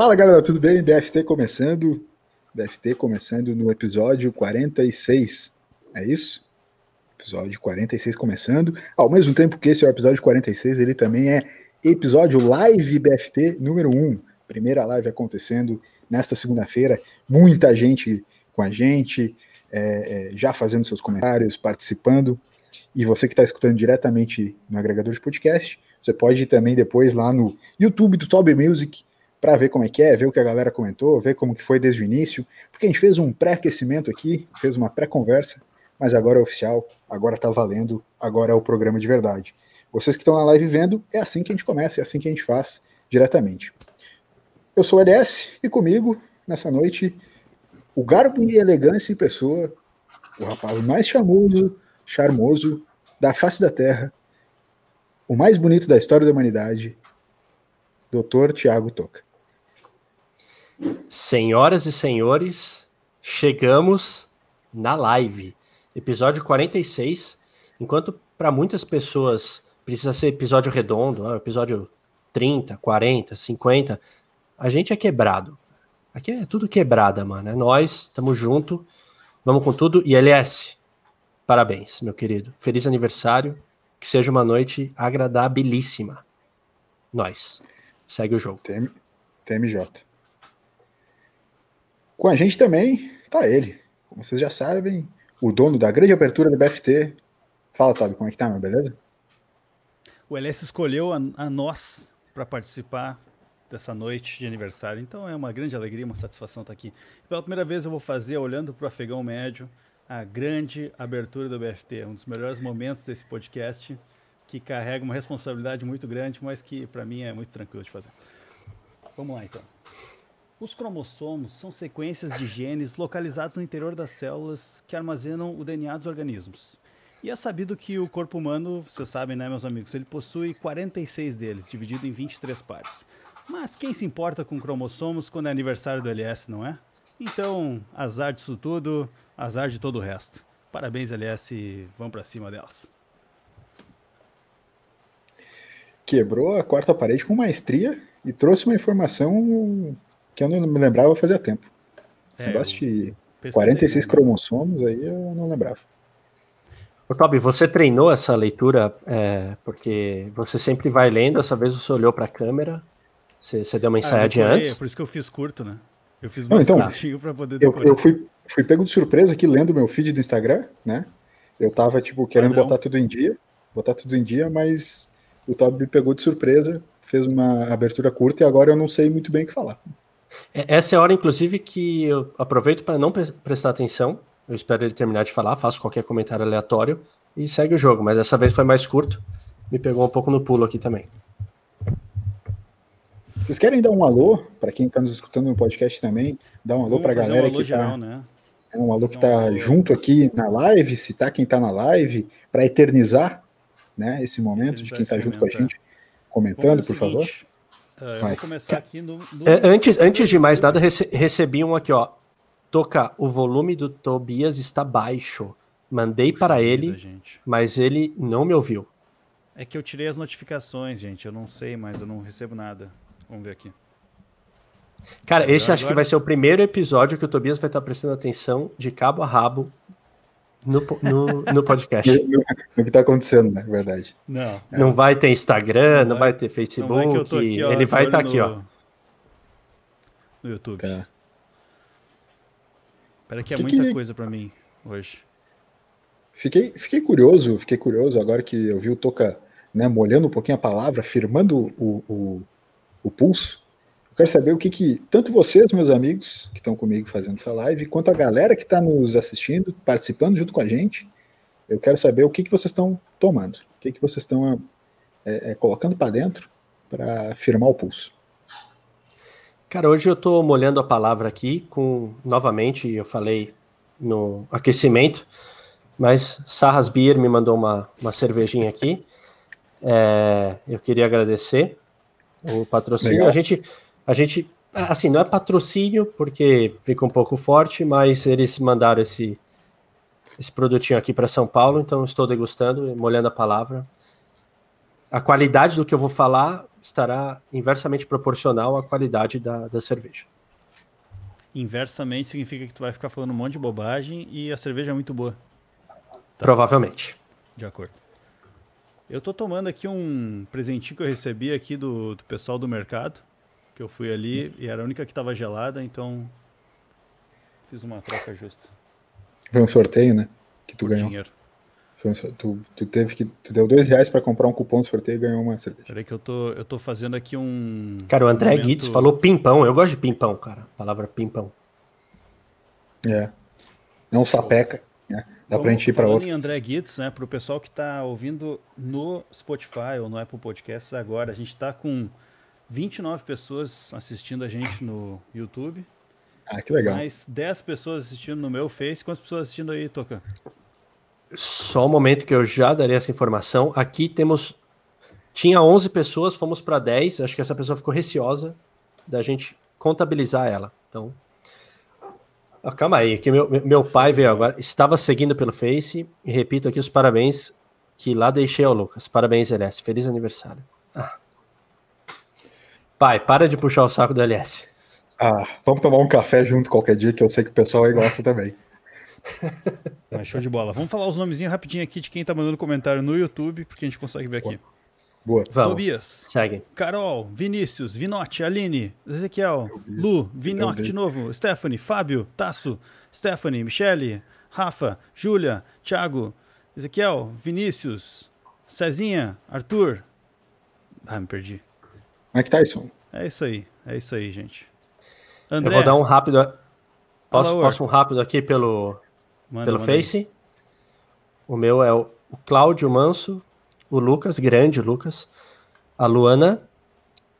Fala galera, tudo bem? BFT começando. BFT começando no episódio 46. É isso? Episódio 46 começando. Ao mesmo tempo que esse é o episódio 46, ele também é episódio live BFT número 1. Primeira live acontecendo nesta segunda-feira. Muita gente com a gente, é, é, já fazendo seus comentários, participando. E você que está escutando diretamente no agregador de podcast, você pode ir também depois lá no YouTube do Toby Music para ver como é que é, ver o que a galera comentou, ver como que foi desde o início, porque a gente fez um pré-aquecimento aqui, fez uma pré-conversa, mas agora é oficial, agora tá valendo, agora é o programa de verdade. Vocês que estão na live vendo, é assim que a gente começa, é assim que a gente faz diretamente. Eu sou o LS e comigo, nessa noite, o garbo e elegância em pessoa, o rapaz mais charmoso, charmoso da face da terra, o mais bonito da história da humanidade, Dr. Tiago Toca. Senhoras e senhores, chegamos na live, episódio 46. Enquanto para muitas pessoas precisa ser episódio redondo, episódio 30, 40, 50, a gente é quebrado. Aqui é tudo quebrada, mano. É nós, estamos junto, vamos com tudo. E LS, parabéns, meu querido. Feliz aniversário. Que seja uma noite agradabilíssima. Nós. Segue o jogo. TM, TMJ. Com a gente também tá ele. Como vocês já sabem, o dono da grande abertura do BFT. Fala, Tobi, como é que tá, meu, beleza? O LS escolheu a, a nós para participar dessa noite de aniversário, então é uma grande alegria, uma satisfação estar aqui. Pela primeira vez eu vou fazer, olhando para o Afegão Médio, a grande abertura do BFT, um dos melhores momentos desse podcast, que carrega uma responsabilidade muito grande, mas que para mim é muito tranquilo de fazer. Vamos lá então. Os cromossomos são sequências de genes localizados no interior das células que armazenam o DNA dos organismos. E é sabido que o corpo humano, vocês sabem, né, meus amigos, ele possui 46 deles, dividido em 23 pares. Mas quem se importa com cromossomos quando é aniversário do LS, não é? Então, azar disso tudo, azar de todo o resto. Parabéns, LS, vamos para cima delas. Quebrou a quarta parede com maestria e trouxe uma informação que eu não me lembrava fazia tempo. É, Esse negócio de 46 né? cromossomos aí eu não lembrava. Ô, Toby, você treinou essa leitura é, porque você sempre vai lendo, dessa vez você olhou para a câmera, você, você, deu uma ah, ensaiadinha ah, antes? É por isso que eu fiz curto, né? Eu fiz mais não, então, curtinho para poder decorar. Eu, eu, fui, fui pego de surpresa aqui lendo meu feed do Instagram, né? Eu tava, tipo, querendo Padrão. botar tudo em dia, botar tudo em dia, mas o Toby me pegou de surpresa, fez uma abertura curta e agora eu não sei muito bem o que falar. É, essa é a hora, inclusive, que eu aproveito para não pre prestar atenção. Eu espero ele terminar de falar, faço qualquer comentário aleatório e segue o jogo. Mas dessa vez foi mais curto, me pegou um pouco no pulo aqui também. Vocês querem dar um alô para quem está nos escutando no podcast também? Dar um alô para a galera um que está. Né? É um alô que está um junto aqui na live, citar quem está na live, para eternizar né, esse momento de quem está junto com a gente, comentando, por favor. Uh, eu vou começar aqui no. no... É, antes, antes de mais nada, rece recebi um aqui, ó. Toca, o volume do Tobias está baixo. Mandei Puxa para vida, ele, gente. mas ele não me ouviu. É que eu tirei as notificações, gente. Eu não sei, mas eu não recebo nada. Vamos ver aqui. Cara, esse agora... acho que vai ser o primeiro episódio que o Tobias vai estar prestando atenção de cabo a rabo no, no, no podcast. o que está acontecendo, na verdade. Não. Não vai ter Instagram, não, não vai, vai, ter Facebook. Vai aqui, ó, ele vai estar tá aqui, no, ó. No YouTube. Tá. Espera que é que muita que... coisa para mim hoje. Fiquei, fiquei curioso, fiquei curioso agora que eu vi o Toca né, molhando um pouquinho a palavra, firmando o, o, o pulso quero saber o que, que tanto vocês, meus amigos, que estão comigo fazendo essa live, quanto a galera que está nos assistindo, participando junto com a gente, eu quero saber o que, que vocês estão tomando, o que, que vocês estão é, é, colocando para dentro para firmar o pulso. Cara, hoje eu estou molhando a palavra aqui com, novamente, eu falei no aquecimento, mas Sarras Beer me mandou uma, uma cervejinha aqui. É, eu queria agradecer o patrocínio. Legal. A gente, a gente, assim, não é patrocínio, porque fica um pouco forte, mas eles mandaram esse, esse produtinho aqui para São Paulo, então estou degustando, molhando a palavra. A qualidade do que eu vou falar estará inversamente proporcional à qualidade da, da cerveja. Inversamente significa que tu vai ficar falando um monte de bobagem e a cerveja é muito boa. Tá. Provavelmente. De acordo. Eu tô tomando aqui um presentinho que eu recebi aqui do, do pessoal do mercado. Que eu fui ali e era a única que tava gelada, então fiz uma troca justa. Foi um sorteio, né? Que tu Por ganhou. Dinheiro. Um, tu, tu, teve que. Tu deu dois reais para comprar um cupom de sorteio e ganhou uma cerveja. Peraí que eu tô, eu tô fazendo aqui um. Cara, o André momento... Guitz falou pimpão. Eu gosto de pimpão, cara. A palavra pimpão. É. Não sapeca. Né? Dá pra gente ir pra outro. em André Guitz, né? Pro pessoal que tá ouvindo no Spotify ou no Apple Podcasts agora, a gente tá com 29 pessoas assistindo a gente no YouTube. Ah, que legal. Mais 10 pessoas assistindo no meu Face. Quantas pessoas assistindo aí, Toca? Só um momento que eu já darei essa informação. Aqui temos. Tinha 11 pessoas, fomos para 10. Acho que essa pessoa ficou receosa da gente contabilizar ela. Então. Ah, calma aí, que meu, meu pai veio agora. Estava seguindo pelo Face. E repito aqui os parabéns que lá deixei ao Lucas. Parabéns, LS. Feliz aniversário. Ah. Pai, para de puxar o saco do LS. Ah, vamos tomar um café junto qualquer dia, que eu sei que o pessoal aí gosta também. Mas show de bola. Vamos falar os nomezinhos rapidinho aqui de quem tá mandando comentário no YouTube, porque a gente consegue ver aqui. Boa. Vamos. Tobias. Segue. Carol, Vinícius, Vinote, Aline, Ezequiel, Lu, Vinote de novo, Stephanie, Fábio, Tasso, Stephanie, Michele, Rafa, Júlia, Thiago, Ezequiel, Vinícius, Cezinha, Arthur. Ah, me perdi. Como é que tá isso? É isso aí, é isso aí, gente. André. Eu vou dar um rápido. Posso, posso um rápido aqui pelo, Manda, pelo manda Face. Aí. O meu é o, o Cláudio Manso, o Lucas, grande Lucas, a Luana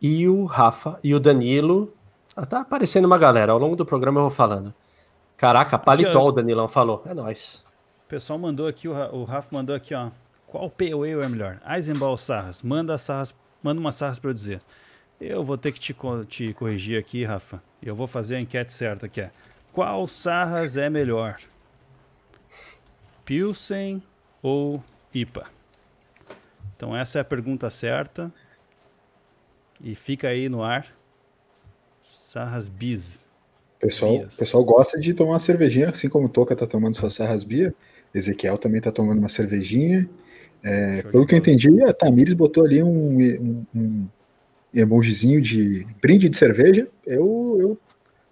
e o Rafa e o Danilo. Ah, tá aparecendo uma galera. Ao longo do programa eu vou falando. Caraca, paletó o Danilão falou. É nóis. O pessoal mandou aqui, o Rafa mandou aqui, ó. Qual POE é melhor? Eisenbahn ou Sarras? Manda, Sarras, manda uma Sarras para eu dizer. Eu vou ter que te, te corrigir aqui, Rafa. Eu vou fazer a enquete certa que é. Qual Sarras é melhor? Pilsen ou IPA? Então essa é a pergunta certa. E fica aí no ar. Sarras Bis. Pessoal, Bias. pessoal gosta de tomar uma cervejinha, assim como o Toca tá tomando sua Sarras Bia. Ezequiel também tá tomando uma cervejinha. É, pelo que eu entendi, a Tamires botou ali um, um, um emojizinho de brinde de cerveja. Eu, eu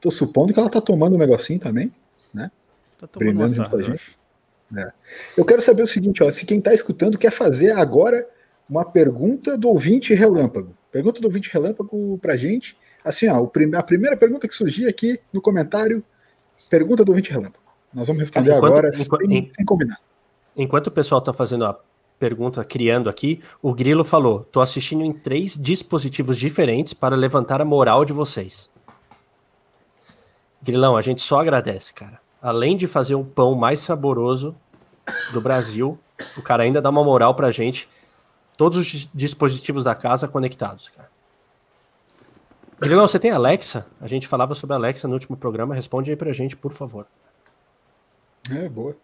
tô supondo que ela tá tomando um negocinho também, né? Tá tomando Brindando junto com a gente. É. Eu quero saber o seguinte, ó, se quem está escutando quer fazer agora uma pergunta do ouvinte relâmpago. Pergunta do ouvinte relâmpago pra gente. Assim, ó, a primeira pergunta que surgir aqui no comentário, pergunta do ouvinte relâmpago. Nós vamos responder enquanto, agora enquanto, sem, sem, combinar. Enquanto o pessoal está fazendo a pergunta, criando aqui, o Grilo falou: tô assistindo em três dispositivos diferentes para levantar a moral de vocês. Grilão, a gente só agradece, cara além de fazer um pão mais saboroso do Brasil, o cara ainda dá uma moral pra gente. Todos os dispositivos da casa conectados, cara. Grilão, você tem Alexa? A gente falava sobre Alexa no último programa. Responde aí pra gente, por favor. É, boa.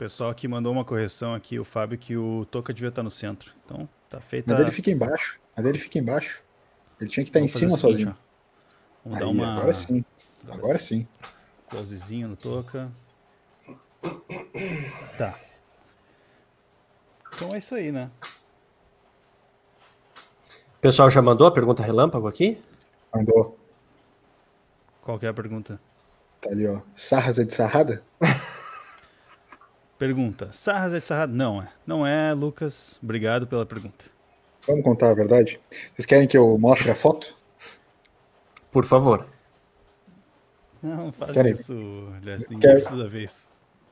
Pessoal aqui mandou uma correção aqui, o Fábio, que o Toca devia estar no centro. Então, tá feita. A dele fica embaixo. A dele fica embaixo. Ele tinha que estar Vamos em cima sozinho. Ó. Vamos Aí, dar uma. Agora sim. Agora sim. Closezinho no toca. Tá. Então é isso aí, né? O pessoal já mandou a pergunta relâmpago aqui? Mandou. Qual que é a pergunta? Tá ali, ó. Sarras é de sarrada? pergunta. Sarras é de sarrada? Não é. Não é, Lucas. Obrigado pela pergunta. Vamos contar a verdade? Vocês querem que eu mostre a foto? Por favor. Não, faz Querem? isso, Ninguém Quer... precisa ver isso.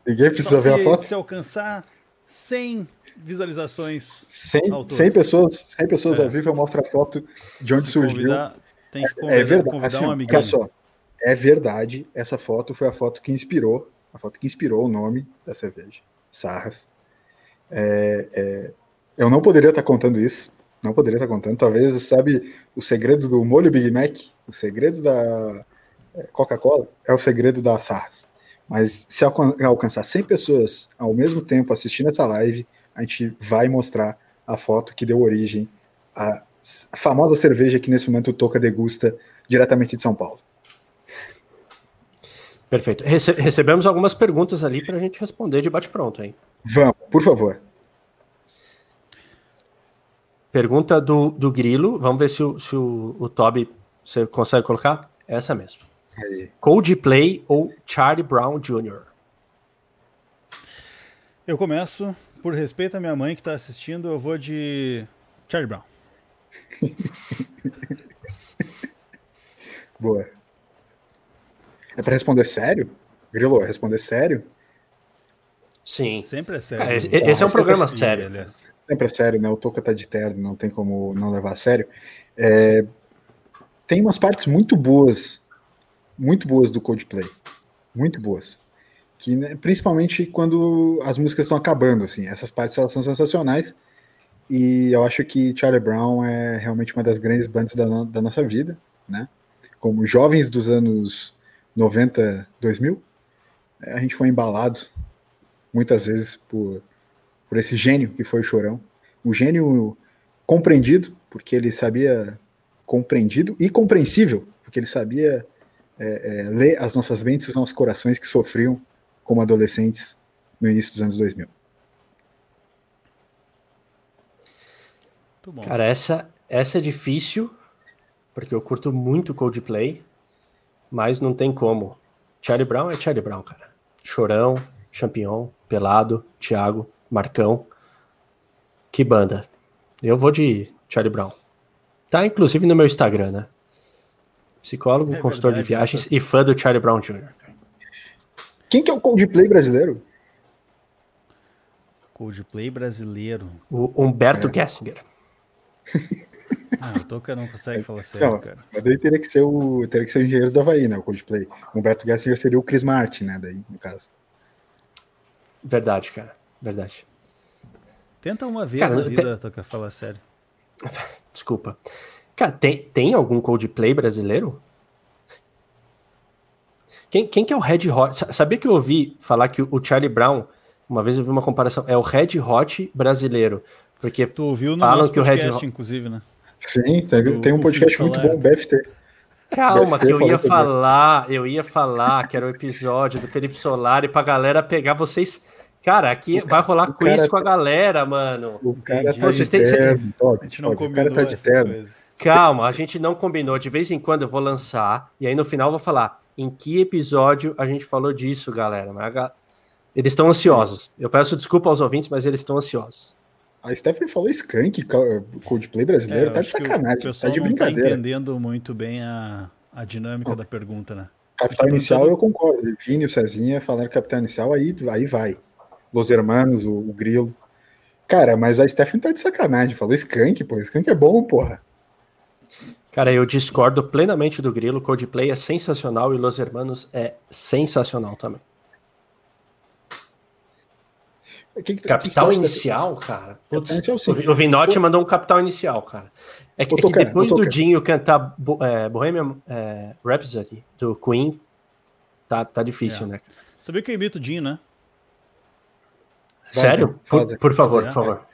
Ninguém precisa Só ver se, a foto? Se alcançar 100 visualizações 100, 100 pessoas, 100 pessoas é. ao vivo, eu mostro a foto de onde se surgiu. Convidar, tem que convidar, é verdade, assim, um Olha só, é verdade, essa foto foi a foto que inspirou, a foto que inspirou o nome da cerveja, Sarras. É, é, eu não poderia estar contando isso, não poderia estar contando. Talvez, sabe, o segredo do molho Big Mac, o segredo da é, Coca-Cola é o segredo da SARS. Mas se alcançar 100 pessoas ao mesmo tempo assistindo essa live, a gente vai mostrar a foto que deu origem à famosa cerveja que nesse momento o Toca degusta diretamente de São Paulo. Perfeito. Rece recebemos algumas perguntas ali para a gente responder de bate-pronto, hein? Vamos, por favor. Pergunta do, do Grilo. Vamos ver se o, se o, o Toby você consegue colocar? Essa mesmo. Aí. Coldplay ou Charlie Brown Jr.? Eu começo, por respeito à minha mãe que está assistindo, eu vou de Charlie Brown. Boa. É para responder sério? Grilo, responder sério? Sim. Sempre é sério. É, esse, esse é um programa é sério. Aliás. Sempre é sério, né? O Toca tá de terno, não tem como não levar a sério. É, tem umas partes muito boas, muito boas do Coldplay. Muito boas. Que, né, principalmente quando as músicas estão acabando, assim. Essas partes elas são sensacionais. E eu acho que Charlie Brown é realmente uma das grandes bandas da, no, da nossa vida, né? Como jovens dos anos 90, 2000, é, a gente foi embalado muitas vezes por, por esse gênio que foi o Chorão. O gênio compreendido, porque ele sabia compreendido e compreensível, porque ele sabia é, é, ler as nossas mentes e os nossos corações que sofriam como adolescentes no início dos anos 2000. Cara, essa, essa é difícil, porque eu curto muito Coldplay, mas não tem como. Charlie Brown é Charlie Brown, cara. Chorão, Champion, Pelado, Thiago, Marcão. Que banda. Eu vou de Charlie Brown. Tá inclusive no meu Instagram, né? Psicólogo, é consultor verdade, de viagens e fã do Charlie Brown Jr. Quem que é o Coldplay brasileiro? Coldplay brasileiro. O Humberto é. Gessinger. Ah, o Toca não consegue falar sério, não, cara. Mas daí teria que ser o teria que ser o Engenheiros do Havaí, né? O Coldplay. O Humberto Gessinger seria o Chris Martin, né? Daí, no caso. Verdade, cara. Verdade. Tenta uma vez cara, na vida, tem... Toca, falar sério. Desculpa. Cara, tem, tem algum Coldplay brasileiro? Quem, quem que é o Red Hot? Sabia que eu ouvi falar que o Charlie Brown, uma vez eu vi uma comparação, é o Red Hot brasileiro. Porque tu ouviu no falam que o Red Hot. inclusive, né? Sim, tem, tem um podcast muito bom, BFT. Calma, BFT que eu ia falar, eu ia falar que era o episódio do Felipe Solari pra galera pegar vocês. Cara, aqui vai rolar quiz cara, com a galera, mano. O cara tá de terno, top, a gente não combinou o cara tá de terno. Calma, a gente não combinou. De vez em quando eu vou lançar e aí no final eu vou falar em que episódio a gente falou disso, galera. Eles estão ansiosos. Eu peço desculpa aos ouvintes, mas eles estão ansiosos. A Stephanie falou Skank, Coldplay brasileiro, é, tá de sacanagem, tá de brincadeira. Não tá entendendo muito bem a, a dinâmica oh. da pergunta, né? Capital Inicial eu concordo. Vini, o Cezinha falando Capital Inicial, aí, aí vai. Los Hermanos, o, o Grilo. Cara, mas a Stephanie tá de sacanagem. Falou Skank, pô. Skank é bom, porra. Cara, eu discordo plenamente do Grilo. Coldplay é sensacional e Los Hermanos é sensacional também. Que que, capital que inicial, cara. Putz, inicial, o Vinotti mandou um capital inicial, cara. É que, é que depois do Dinho cantar é, Bohemian é, Rhapsody do Queen, tá, tá difícil, é. né? Sabia que eu imito o Dinho, né? Sério? Por, por favor, por favor.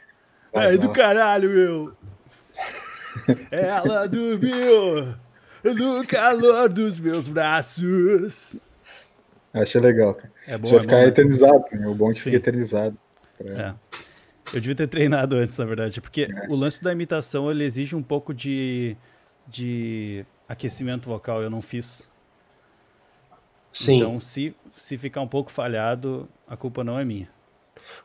É do caralho, meu. Ela dormiu no calor dos meus braços. Achei legal, cara. É bom, Você vai é ficar bom, né? eternizado, né? O bom é que fica eternizado. Pra... É. Eu devia ter treinado antes, na verdade, porque é. o lance da imitação ele exige um pouco de, de aquecimento vocal, eu não fiz. Sim. Então, se, se ficar um pouco falhado, a culpa não é minha.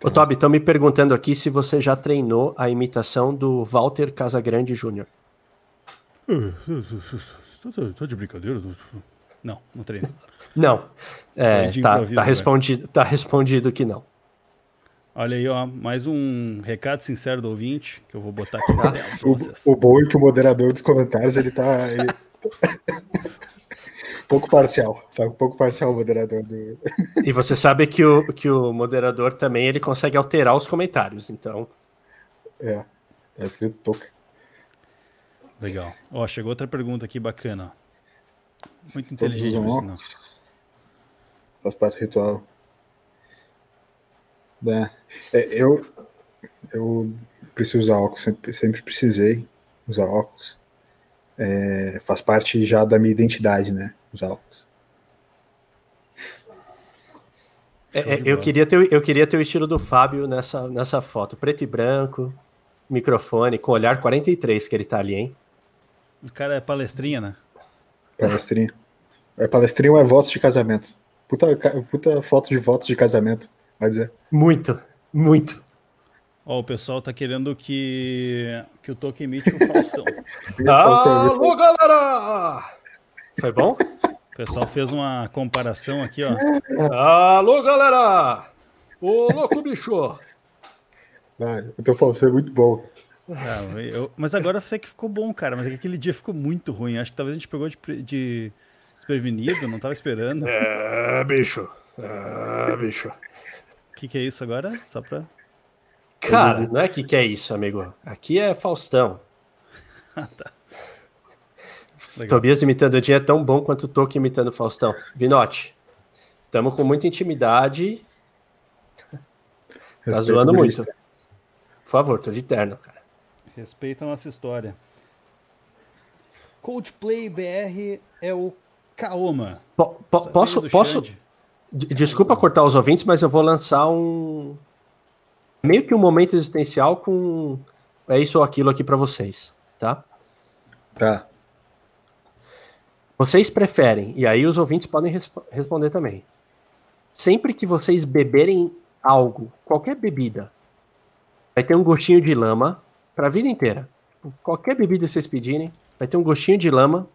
Ô, Toby, estão me perguntando aqui se você já treinou a imitação do Walter Casagrande Jr. Tá, tá de brincadeira? Não, não treinei. Não. É, tá, tá, respondido, tá respondido que não. Olha aí, ó, mais um recado sincero do ouvinte que eu vou botar aqui na tela. O, o bom é que o moderador dos comentários ele tá. Ele... pouco parcial, tá um pouco parcial o moderador do... E você sabe que o, que o moderador também ele consegue alterar os comentários, então. É, é escrito toca. Legal. Ó, chegou outra pergunta aqui bacana. Muito inteligente, por Faz parte do ritual. É, é, eu, eu preciso usar óculos, sempre, sempre precisei usar óculos. É, faz parte já da minha identidade, né? Usar óculos. É, é, eu, queria ter, eu queria ter o estilo do Fábio nessa, nessa foto. Preto e branco, microfone, com olhar 43 que ele tá ali, hein? O cara é palestrinha, né? Palestrinha. É palestrinha ou é votos de casamento? Puta, puta foto de votos de casamento, vai dizer. Muito, muito. Ó, o pessoal tá querendo que, que o Tolkien imite o Faustão. Alô, galera! Foi bom? O pessoal fez uma comparação aqui, ó. Alô, galera! Ô, louco bicho! Ah, o teu Faustão é muito bom. Ah, eu, mas agora eu sei que ficou bom, cara. Mas aquele dia ficou muito ruim. Acho que talvez a gente pegou de, de desprevenido, não tava esperando. É, bicho. É, bicho. O que, que é isso agora? Só pra. Cara, não é que que é isso, amigo. Aqui é Faustão. ah, tá. Legal. Tobias imitando o dia é tão bom quanto o Toque imitando o Faustão. Vinote, estamos com muita intimidade. Respeito tá zoando muito. Por favor, tô de terno, cara. Respeita a nossa história. Coldplay BR é o Kaoma. Po, po, posso. posso desculpa cortar os ouvintes, mas eu vou lançar um. Meio que um momento existencial com. É isso ou aquilo aqui para vocês, tá? Tá. Vocês preferem, e aí os ouvintes podem resp responder também. Sempre que vocês beberem algo, qualquer bebida, vai ter um gostinho de lama para a vida inteira. Qualquer bebida que vocês pedirem, vai ter um gostinho de lama.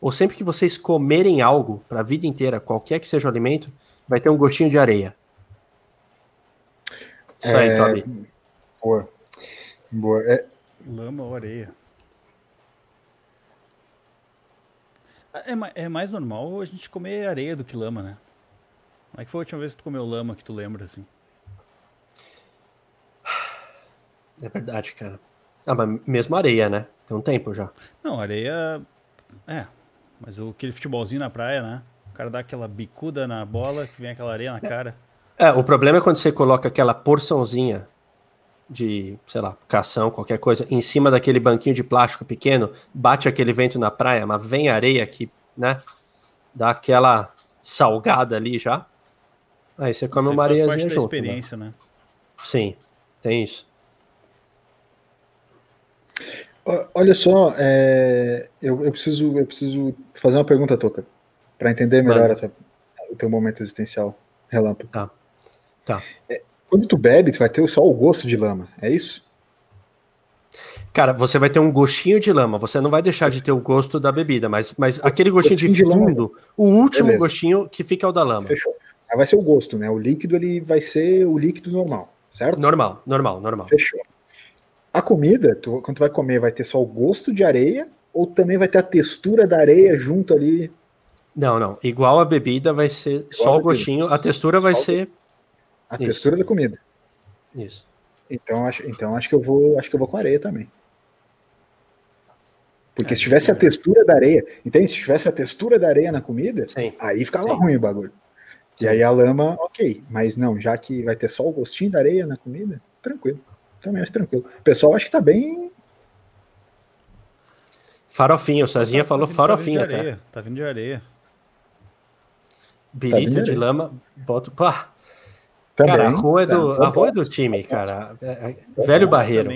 Ou sempre que vocês comerem algo para a vida inteira, qualquer que seja o alimento, vai ter um gostinho de areia. Isso é... aí, Toby. Boa. Boa. É... Lama ou areia? É, é, mais normal a gente comer areia do que lama, né? Como é que foi a última vez que tu comeu lama que tu lembra, assim? É verdade, cara. Ah, mas mesmo areia, né? Tem um tempo já. Não, areia. É. Mas o, aquele futebolzinho na praia, né? O cara dá aquela bicuda na bola que vem aquela areia na cara. É, o problema é quando você coloca aquela porçãozinha de, sei lá, cação, qualquer coisa, em cima daquele banquinho de plástico pequeno, bate aquele vento na praia, mas vem areia que, né? Dá aquela salgada ali já. Aí você come você uma areiazinha parte junto. Da né? experiência, né? né? Sim, tem isso. Olha só, é, eu, eu, preciso, eu preciso fazer uma pergunta, Toca, para entender melhor tua, o teu momento existencial relâmpago. Tá. tá. É, quando tu bebe, tu vai ter só o gosto de lama, é isso? Cara, você vai ter um gostinho de lama, você não vai deixar de ter o gosto da bebida, mas, mas aquele gostinho, gostinho de fundo, de o último Beleza. gostinho que fica é o da lama. Fechou. Aí vai ser o gosto, né? O líquido ele vai ser o líquido normal, certo? Normal, normal, normal. Fechou. A comida, tu, quando tu vai comer, vai ter só o gosto de areia ou também vai ter a textura da areia junto ali? Não, não. Igual a bebida vai ser Igual só o gostinho, a textura vai ser a Isso. textura da comida. Isso. Então acho, então acho que eu vou, acho que eu vou com areia também. Porque é, se tivesse a textura da areia, entende? Se tivesse a textura da areia na comida, Sim. aí ficava Sim. ruim o bagulho. Sim. E aí a lama, ok. Mas não, já que vai ter só o gostinho da areia na comida, tranquilo. Também acho tranquilo. O pessoal acho que tá bem. Farofinho, o Cezinha tá, falou tá farofinho, tá vindo de areia, Tá vindo de areia. Birita tá de, de lama, bota. Pá. Também, cara, a rua, é do, tá. a rua é do time, cara. É, é, velho Barreiro.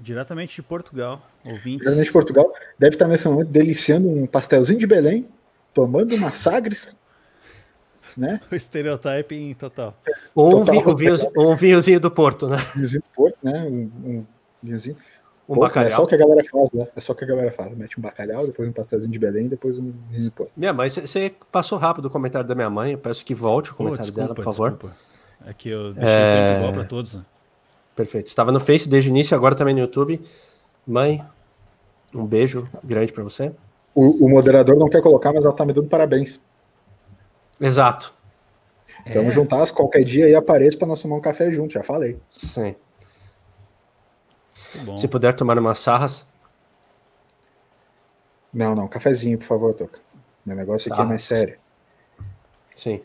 Diretamente de Portugal, ouvintes. Diretamente de Portugal. Deve estar nesse momento deliciando um pastelzinho de Belém, tomando uma Sagres né? O estereotyping total. Ou um, total, vinho, um vinhozinho do Porto, né? Vinhozinho do Porto, né? Um, um vinhozinho. Um Porto, bacalhau. É só o que a galera faz, né? É só o que a galzinho faz. Mete um bacalhau, depois um pastelzinho de Belém, depois um vinho de Porto. Minha mãe, você passou rápido o comentário da minha mãe. Eu peço que volte o comentário oh, desculpa, dela, por favor. Desculpa. É que eu deixei é... o tempo igual para todos. Né? Perfeito. Estava no Face desde o início, agora também no YouTube. Mãe, um beijo grande para você. O, o, moderador não quer colocar, mas ela tá me dando parabéns. Exato. É. Vamos juntar qualquer dia e apareço para nós tomar um café junto, já falei. Sim. Se puder tomar umas sarras. Não, não, cafezinho, por favor, Toca. Meu negócio aqui é mais sério. Sim.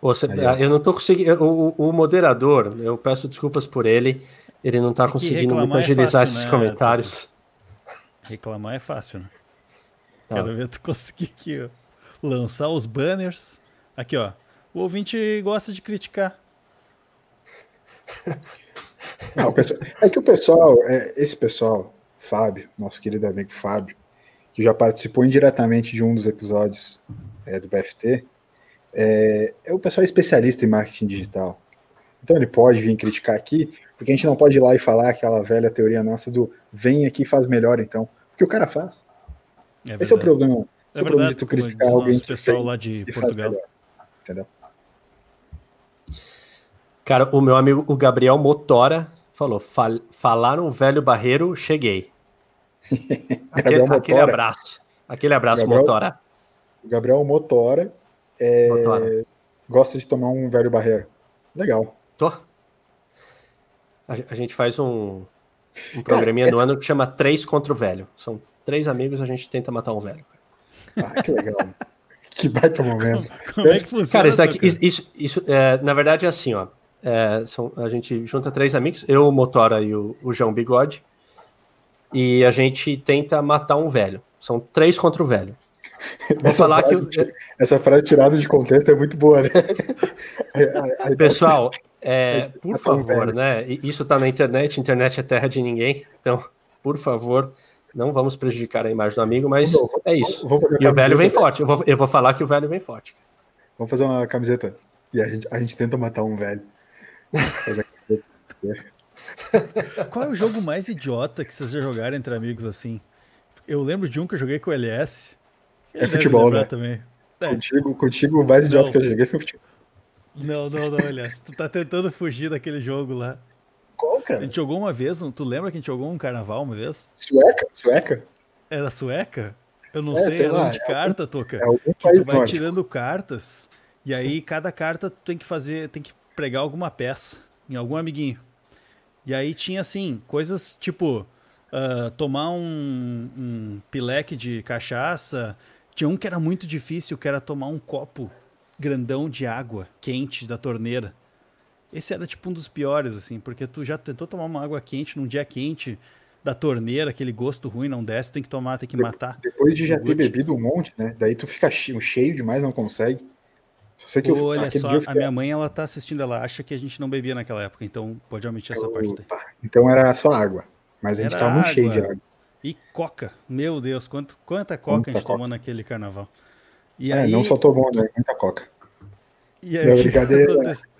Você, eu não tô conseguindo. O, o, moderador, eu peço desculpas por ele. Ele não tá conseguindo muito agilizar é fácil, esses né? comentários. Reclamar é fácil, né? Tá. Quero ver tu conseguir aqui, ó, lançar os banners. Aqui, ó. O ouvinte gosta de criticar. Não, pessoal, é que o pessoal, é, esse pessoal, Fábio, nosso querido amigo Fábio, que já participou indiretamente de um dos episódios é, do BFT, é, é o pessoal especialista em marketing digital. Então ele pode vir criticar aqui, porque a gente não pode ir lá e falar aquela velha teoria nossa do vem aqui e faz melhor, então. Porque o cara faz. É Esse é o problema. É, é o problema de tu criticar alguém. O pessoal lá de Portugal. Entendeu? Cara, o meu amigo, o Gabriel Motora, falou: Fal falaram velho barreiro, cheguei. aquele, aquele, abraço. Aquele abraço, Gabriel, Motora. Gabriel Motora, é, Motora gosta de tomar um velho barreiro. Legal. Tô. A, a gente faz um, um programinha Cara, no é... ano que chama Três contra o Velho. São três amigos, a gente tenta matar um velho. Ah, que legal. que baita momento. Como é que funciona? Cara, isso, aqui, isso, isso, isso é, na verdade é assim, ó. É, são, a gente junta três amigos, eu, o Motora e o, o João Bigode, e a gente tenta matar um velho. São três contra o velho. Vou essa falar frase, que essa frase tirada de contexto é muito boa, né? Pessoal, é, por favor, né? Isso tá na internet, internet é terra de ninguém, então, por favor, não vamos prejudicar a imagem do amigo, mas não, é isso. e o velho vem forte. Eu vou, eu vou falar que o velho vem forte. Vamos fazer uma camiseta. E a gente, a gente tenta matar um velho. Qual é o jogo mais idiota que vocês já jogaram entre amigos assim? Eu lembro de um que eu joguei com o LS. É futebol, né? Também. É. Contigo, contigo, o mais idiota não. que eu joguei foi futebol. Não, não, não, LS. tu tá tentando fugir daquele jogo lá. Qual, cara? A gente jogou uma vez, tu lembra que a gente jogou um carnaval uma vez? Sueca? Sueca? Era sueca? Eu não é, sei, sei era lá, de é carta, Toca. É algum país tu vai nórdico. tirando cartas, e aí cada carta tu tem que fazer, tem que pregar alguma peça em algum amiguinho. E aí tinha assim, coisas tipo uh, tomar um, um pileque de cachaça. Tinha um que era muito difícil, que era tomar um copo grandão de água quente da torneira. Esse era tipo um dos piores, assim, porque tu já tentou tomar uma água quente num dia quente da torneira, aquele gosto ruim não desce, tem que tomar, tem que matar. Depois de já ter bebido um monte, né? Daí tu fica cheio demais, não consegue. Só que eu, Olha só, a minha mãe, ela tá assistindo, ela acha que a gente não bebia naquela época, então pode omitir essa parte. Daí. Então era só água, mas a gente era tava muito cheio de água. E coca, meu Deus, quanto, quanta coca muita a gente coca. tomou naquele carnaval. E é, aí... não só tomou, né? Muita coca. E aí, brincadeira.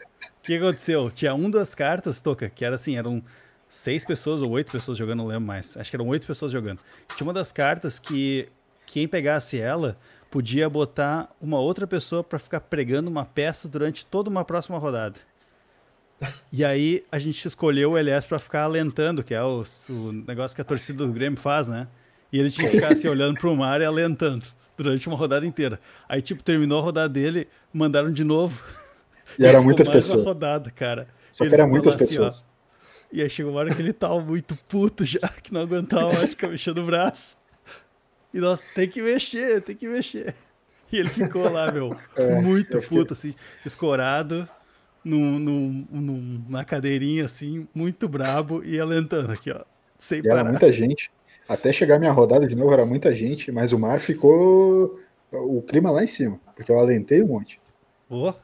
que aconteceu? Tinha um das cartas, Toca, que era assim, eram seis pessoas ou oito pessoas jogando, não lembro mais. Acho que eram oito pessoas jogando. Tinha uma das cartas que quem pegasse ela podia botar uma outra pessoa para ficar pregando uma peça durante toda uma próxima rodada. E aí a gente escolheu o LS para ficar alentando, que é o, o, negócio que a torcida do Grêmio faz, né? E ele tinha que ficar assim olhando pro mar e alentando durante uma rodada inteira. Aí, tipo, terminou a rodada dele, mandaram de novo. E, e era muitas pessoas. rodada, cara. Só que era muitas assim, pessoas. Ó, e aí chegou uma hora que ele tava muito puto já, que não aguentava mais ficar mexendo o braço. E nós, tem que mexer, tem que mexer. E ele ficou lá, meu, é, muito puto, assim, escorado, num, num, num, na cadeirinha, assim, muito brabo e alentando aqui, ó. Sem e parar. Era muita gente. Até chegar minha rodada de novo, era muita gente, mas o mar ficou. O clima lá em cima, porque eu alentei um monte. Ó.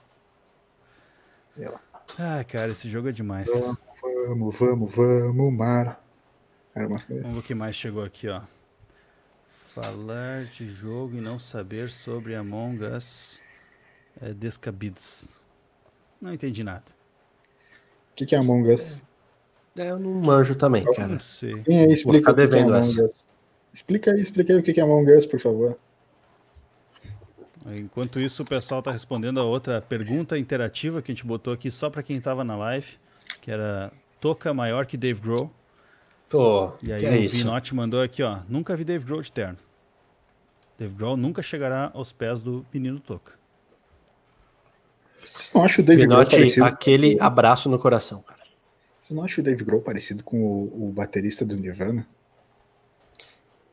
Ah, cara, esse jogo é demais. Vamos, vamos, vamos, mar. Vamos ver o que mais chegou aqui, ó. Falar de jogo e não saber sobre Among Us é descabidos. Não entendi nada. O que, que é Among Us? É, eu não manjo também, eu cara. Não sei. Quem aí explica o que, é Among Us? Explica aí, explica aí o que é Among Us, por favor. Enquanto isso, o pessoal está respondendo a outra pergunta interativa que a gente botou aqui só para quem estava na live, que era Toca maior que Dave Grohl. Pô, e aí é o Vinote mandou aqui, ó. Nunca vi Dave Grohl de terno. Dave Grohl nunca chegará aos pés do menino Toca. Vocês não acham o Dave Grohl parecido aquele com... abraço no coração, cara. Vocês não acham o Dave Grohl parecido com o, o baterista do Nirvana?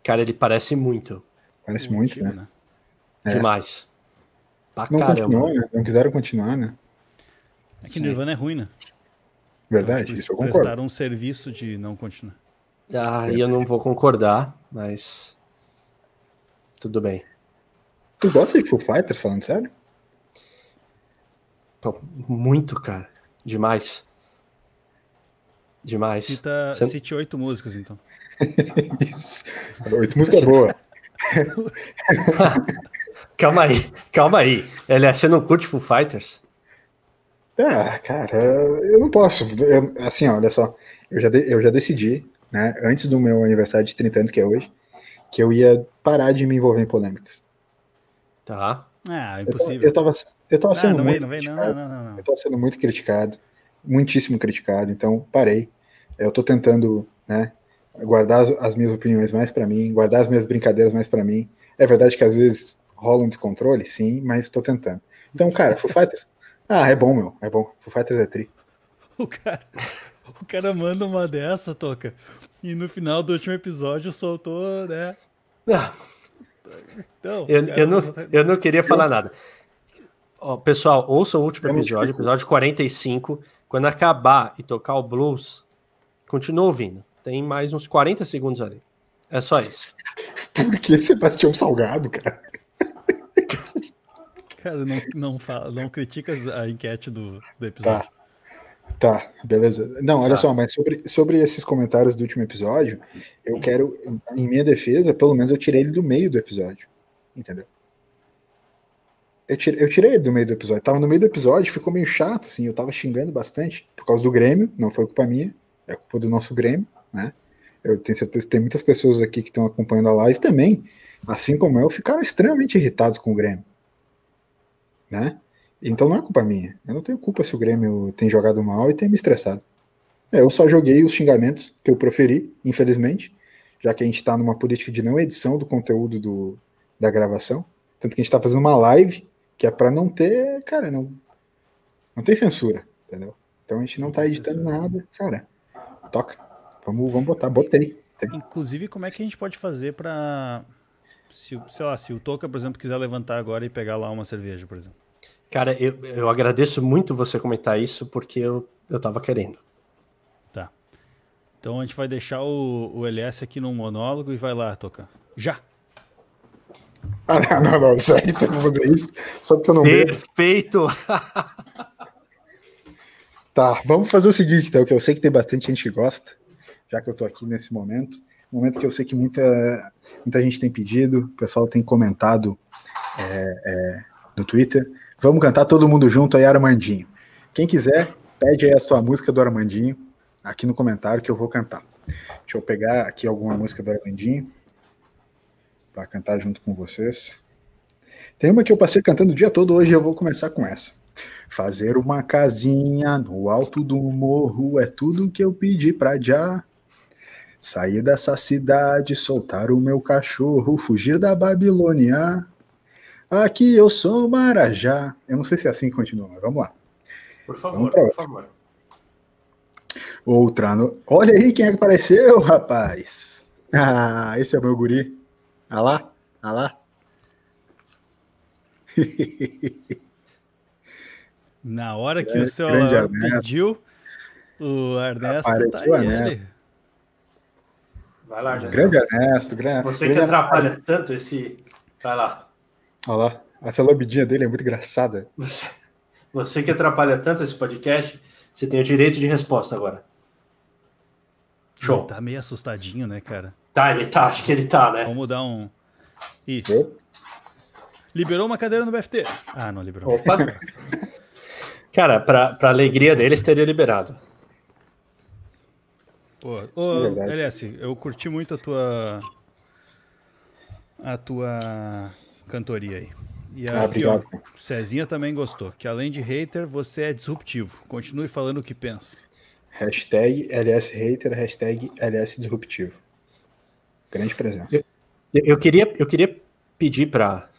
Cara, ele parece muito. Parece muito, né? né? É. Demais. Pra Não caramba. continuou, né? Não quiseram continuar, né? É que Nirvana é ruim, né? Verdade, Tipo, isso eu concordo. prestaram um serviço de não continuar. Ah, e eu não vou concordar, mas. Tudo bem. Tu gosta de Foo Fighters, falando sério? Pô, muito, cara. Demais. Demais. Cita, Você- Cite oito músicas, então. Isso. Oito música boa. Calma aí, calma aí. LS, você não curte Foo Fighters? Ah, cara, eu não posso. Eu- assim, olha só. Eu já, de- eu já decidi, né, antes do meu aniversário de 30 anos, que é hoje, que eu ia parar de me envolver em polêmicas. Tá. Ah, Eu, impossível. eu tava, eu tava Ah, sendo não vem, muito não vem, não, criticado. não, não, não. Eu tava sendo muito criticado, muitíssimo criticado, então parei. Eu tô tentando, né, guardar as, as minhas opiniões mais pra mim, guardar as minhas brincadeiras mais pra mim. É verdade que às vezes rola um descontrole, sim, mas tô tentando. Então, cara, Foo Fighters, ah, é bom, meu, é bom. Foo Fighters é tri. O cara, o cara manda uma dessa, Toca. E no final do último episódio soltou, né? Então, eu, cara, eu, não, eu não queria falar nada. Ó, pessoal, ouça o último episódio, episódio 45. Quando acabar e tocar o blues, continua ouvindo. Tem mais uns 40 segundos ali. É só isso. Por que Sebastião Salgado, cara? Cara, não, não, fala, não critica a enquete do, do episódio. Tá. Tá, beleza. Não, olha Tá. só, mas sobre, sobre esses comentários do último episódio, eu quero, em minha defesa, pelo menos eu tirei ele do meio do episódio. Entendeu? Eu tirei, eu tirei ele do meio do episódio. Tava no meio do episódio, ficou meio chato, assim. Eu tava xingando bastante por causa do Grêmio, não foi culpa minha, é culpa do nosso Grêmio, né? Eu tenho certeza que tem muitas pessoas aqui que estão acompanhando a live também, assim como eu, ficaram extremamente irritados com o Grêmio, né? Então não é culpa minha. Eu não tenho culpa se o Grêmio tem jogado mal e tem me estressado. É, Eu só joguei os xingamentos que eu proferi, infelizmente, já que a gente está numa política de não edição do conteúdo do, da gravação. Tanto que a gente está fazendo uma live que é para não ter, cara, não, não tem censura, entendeu? Então a gente não tá editando nada, cara. Toca. Vamos, vamos botar, botei. Inclusive, como é que a gente pode fazer pra. Se, o- sei lá, se o Toca, por exemplo, quiser levantar agora e pegar lá uma cerveja, por exemplo. Cara, eu, eu agradeço muito você comentar isso, porque eu, eu tava querendo. Tá. Então a gente vai deixar o, o LS aqui num monólogo e vai lá, Toca. Já! Ah, não, não, não, sério, você vai fazer isso? Só porque eu não vejo. Perfeito! Tá, vamos fazer o seguinte, então, que eu sei que tem bastante gente que gosta, já que eu tô aqui nesse momento. Momento que eu sei que muita, muita gente tem pedido, o pessoal tem comentado é, é, no Twitter. Vamos cantar todo mundo junto aí, Armandinho. Quem quiser, pede aí a sua música do Armandinho aqui no comentário que eu vou cantar. Deixa eu pegar aqui alguma música do Armandinho para cantar junto com vocês. Tem uma que eu passei cantando o dia todo hoje eu vou começar com essa. Fazer uma casinha no alto do morro é tudo que eu pedi pra já. Sair dessa cidade, soltar o meu cachorro, fugir da Babilônia. Aqui eu sou Marajá. Eu não sei se é assim que continua, mas vamos lá. Por favor, por favor. Outra no... Olha aí quem é que apareceu, rapaz. Ah, esse é o meu guri. Ah lá, ah lá. Na hora que Grande- o seu Ernesto. pediu, o Ernesto Apareceu tá aí, Ernesto. Vai lá, já Grande Ernesto, grande. Você que grande- atrapalha tanto esse. Vai lá. Olha lá, essa lambidinha dele é muito engraçada. Você, você que atrapalha tanto esse podcast, você tem o direito de resposta agora. Show. Ele tá meio assustadinho, né, cara? Tá, ele tá, acho que ele tá, né? Vamos dar um. Ih, liberou uma cadeira no BFT. Ah, não liberou. Opa! Cara, pra, pra alegria deles, teria liberado. Pô, é ô, verdade. LS, eu curti muito a tua. A tua cantoria aí. E Ah, aqui, ó, obrigado. Cezinha também gostou. Que além de hater, você é disruptivo. Continue falando o que pensa. Hashtag LS Hater, hashtag LS Disruptivo. Grande presença. Eu, eu queria, eu queria pedir pra,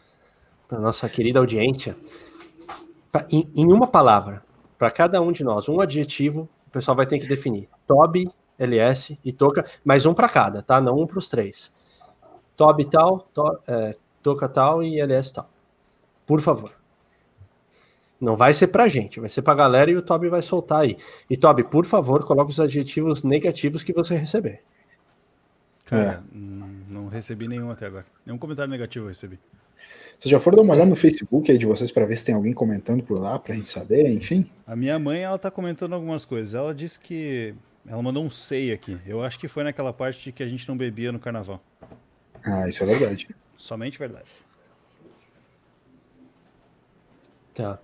pra nossa querida audiência, pra- em, em uma palavra, para cada um de nós, um adjetivo, o pessoal vai ter que definir. Toby, LS e Toca, mais um para cada, tá? Não um para os três. Toby tal, to, é, Toca tal e LS tal. Por favor. Não vai ser pra gente, vai ser pra galera e o Toby vai soltar aí. E Toby, por favor, coloque os adjetivos negativos que você receber. Cara, é. não recebi nenhum até agora. Nenhum comentário negativo eu recebi. Vocês já foram dar uma olhada no Facebook aí de vocês para ver se tem alguém comentando por lá, pra gente saber, enfim? A minha mãe, ela tá comentando algumas coisas. Ela disse que. Ela mandou um sei aqui. Eu acho que foi naquela parte de que a gente não bebia no carnaval. Ah, isso é verdade. Somente verdade. Tá.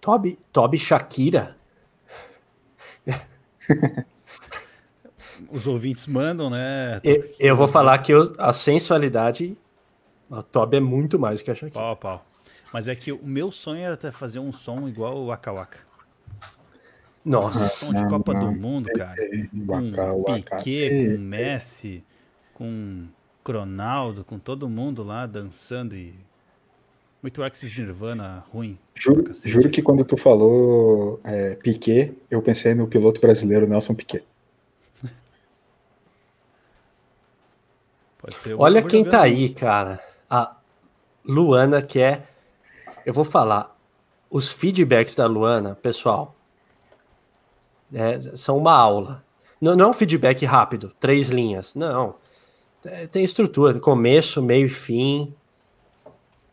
Toby, Toby Shakira. Os ouvintes mandam, né? Eu, eu vou falar que eu, a sensualidade a Toby é muito mais que a Shakira. Pau, pau. Mas é que o meu sonho era fazer um som igual o Waka Waka. Nossa. Um som de Copa do Mundo, cara. Com Piquet, com Messi, com Ronaldo, com todo mundo lá dançando e. Muito Axis Nirvana ruim. Juro, juro que quando tu falou é, Piquet, eu pensei no piloto brasileiro Nelson Piquet. Pode ser. Olha quem tá aí, cara a Luana, que é. Eu vou falar. Os feedbacks da Luana, pessoal, é, são uma aula. Não, não é um feedback rápido, três linhas. Não. É, tem estrutura, começo, meio e fim.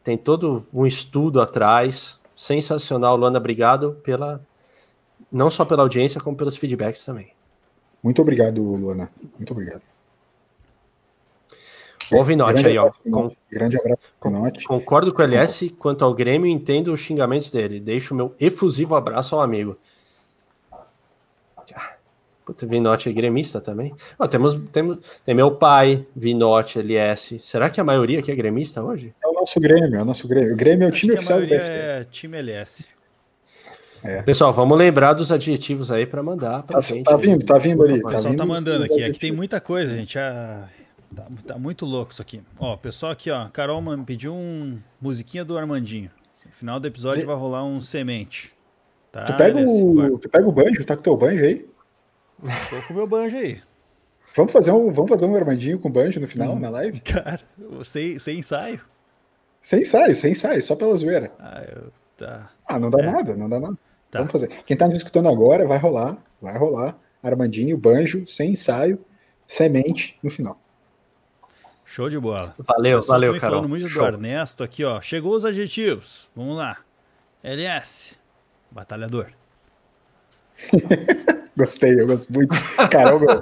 Tem todo um estudo atrás. Sensacional, Luana. Obrigado pela. Não só pela audiência, como pelos feedbacks também. Muito obrigado, Luana. Muito obrigado. O Vinote aí, ó. Com, grande abraço, Vinote. Concordo com o LS quanto ao Grêmio entendo os xingamentos dele. Deixo o meu efusivo abraço ao amigo. Puta, Vinote é gremista também. Temos, temos, tem meu pai, Vinote, LS. Será que a maioria aqui é gremista hoje? É o nosso Grêmio, é o nosso Grêmio. O Grêmio é o time oficial do BFT. É time LS. É. Pessoal, vamos lembrar dos adjetivos aí para mandar. Pra tá, gente, tá vindo, tá vindo ali. O pessoal tá, vindo, tá mandando aqui. Aqui tem muita coisa, gente. A Tá, tá, muito louco isso aqui. Ó, pessoal aqui, ó. Carol me pediu um musiquinha do Armandinho. No final do episódio de... vai rolar um semente. Tá, tu, pega o, tu pega o banjo, tá com o teu banjo aí? Tô com o meu banjo aí. Vamos fazer um, vamos fazer um Armandinho com banjo no final, hum, na live? Cara, sem, sem ensaio. Sem ensaio, sem ensaio, só pela zoeira. Ah, eu, tá. ah não dá é. nada, não dá nada. Tá. Vamos fazer. Quem tá nos escutando agora, vai rolar, vai rolar. Armandinho, banjo, sem ensaio, semente no final. Show de bola. Valeu, valeu, Carol. falando muito Show. do Ernesto aqui, ó. Chegou os adjetivos. Vamos lá. LS, batalhador. Gostei, eu gosto muito. Caramba,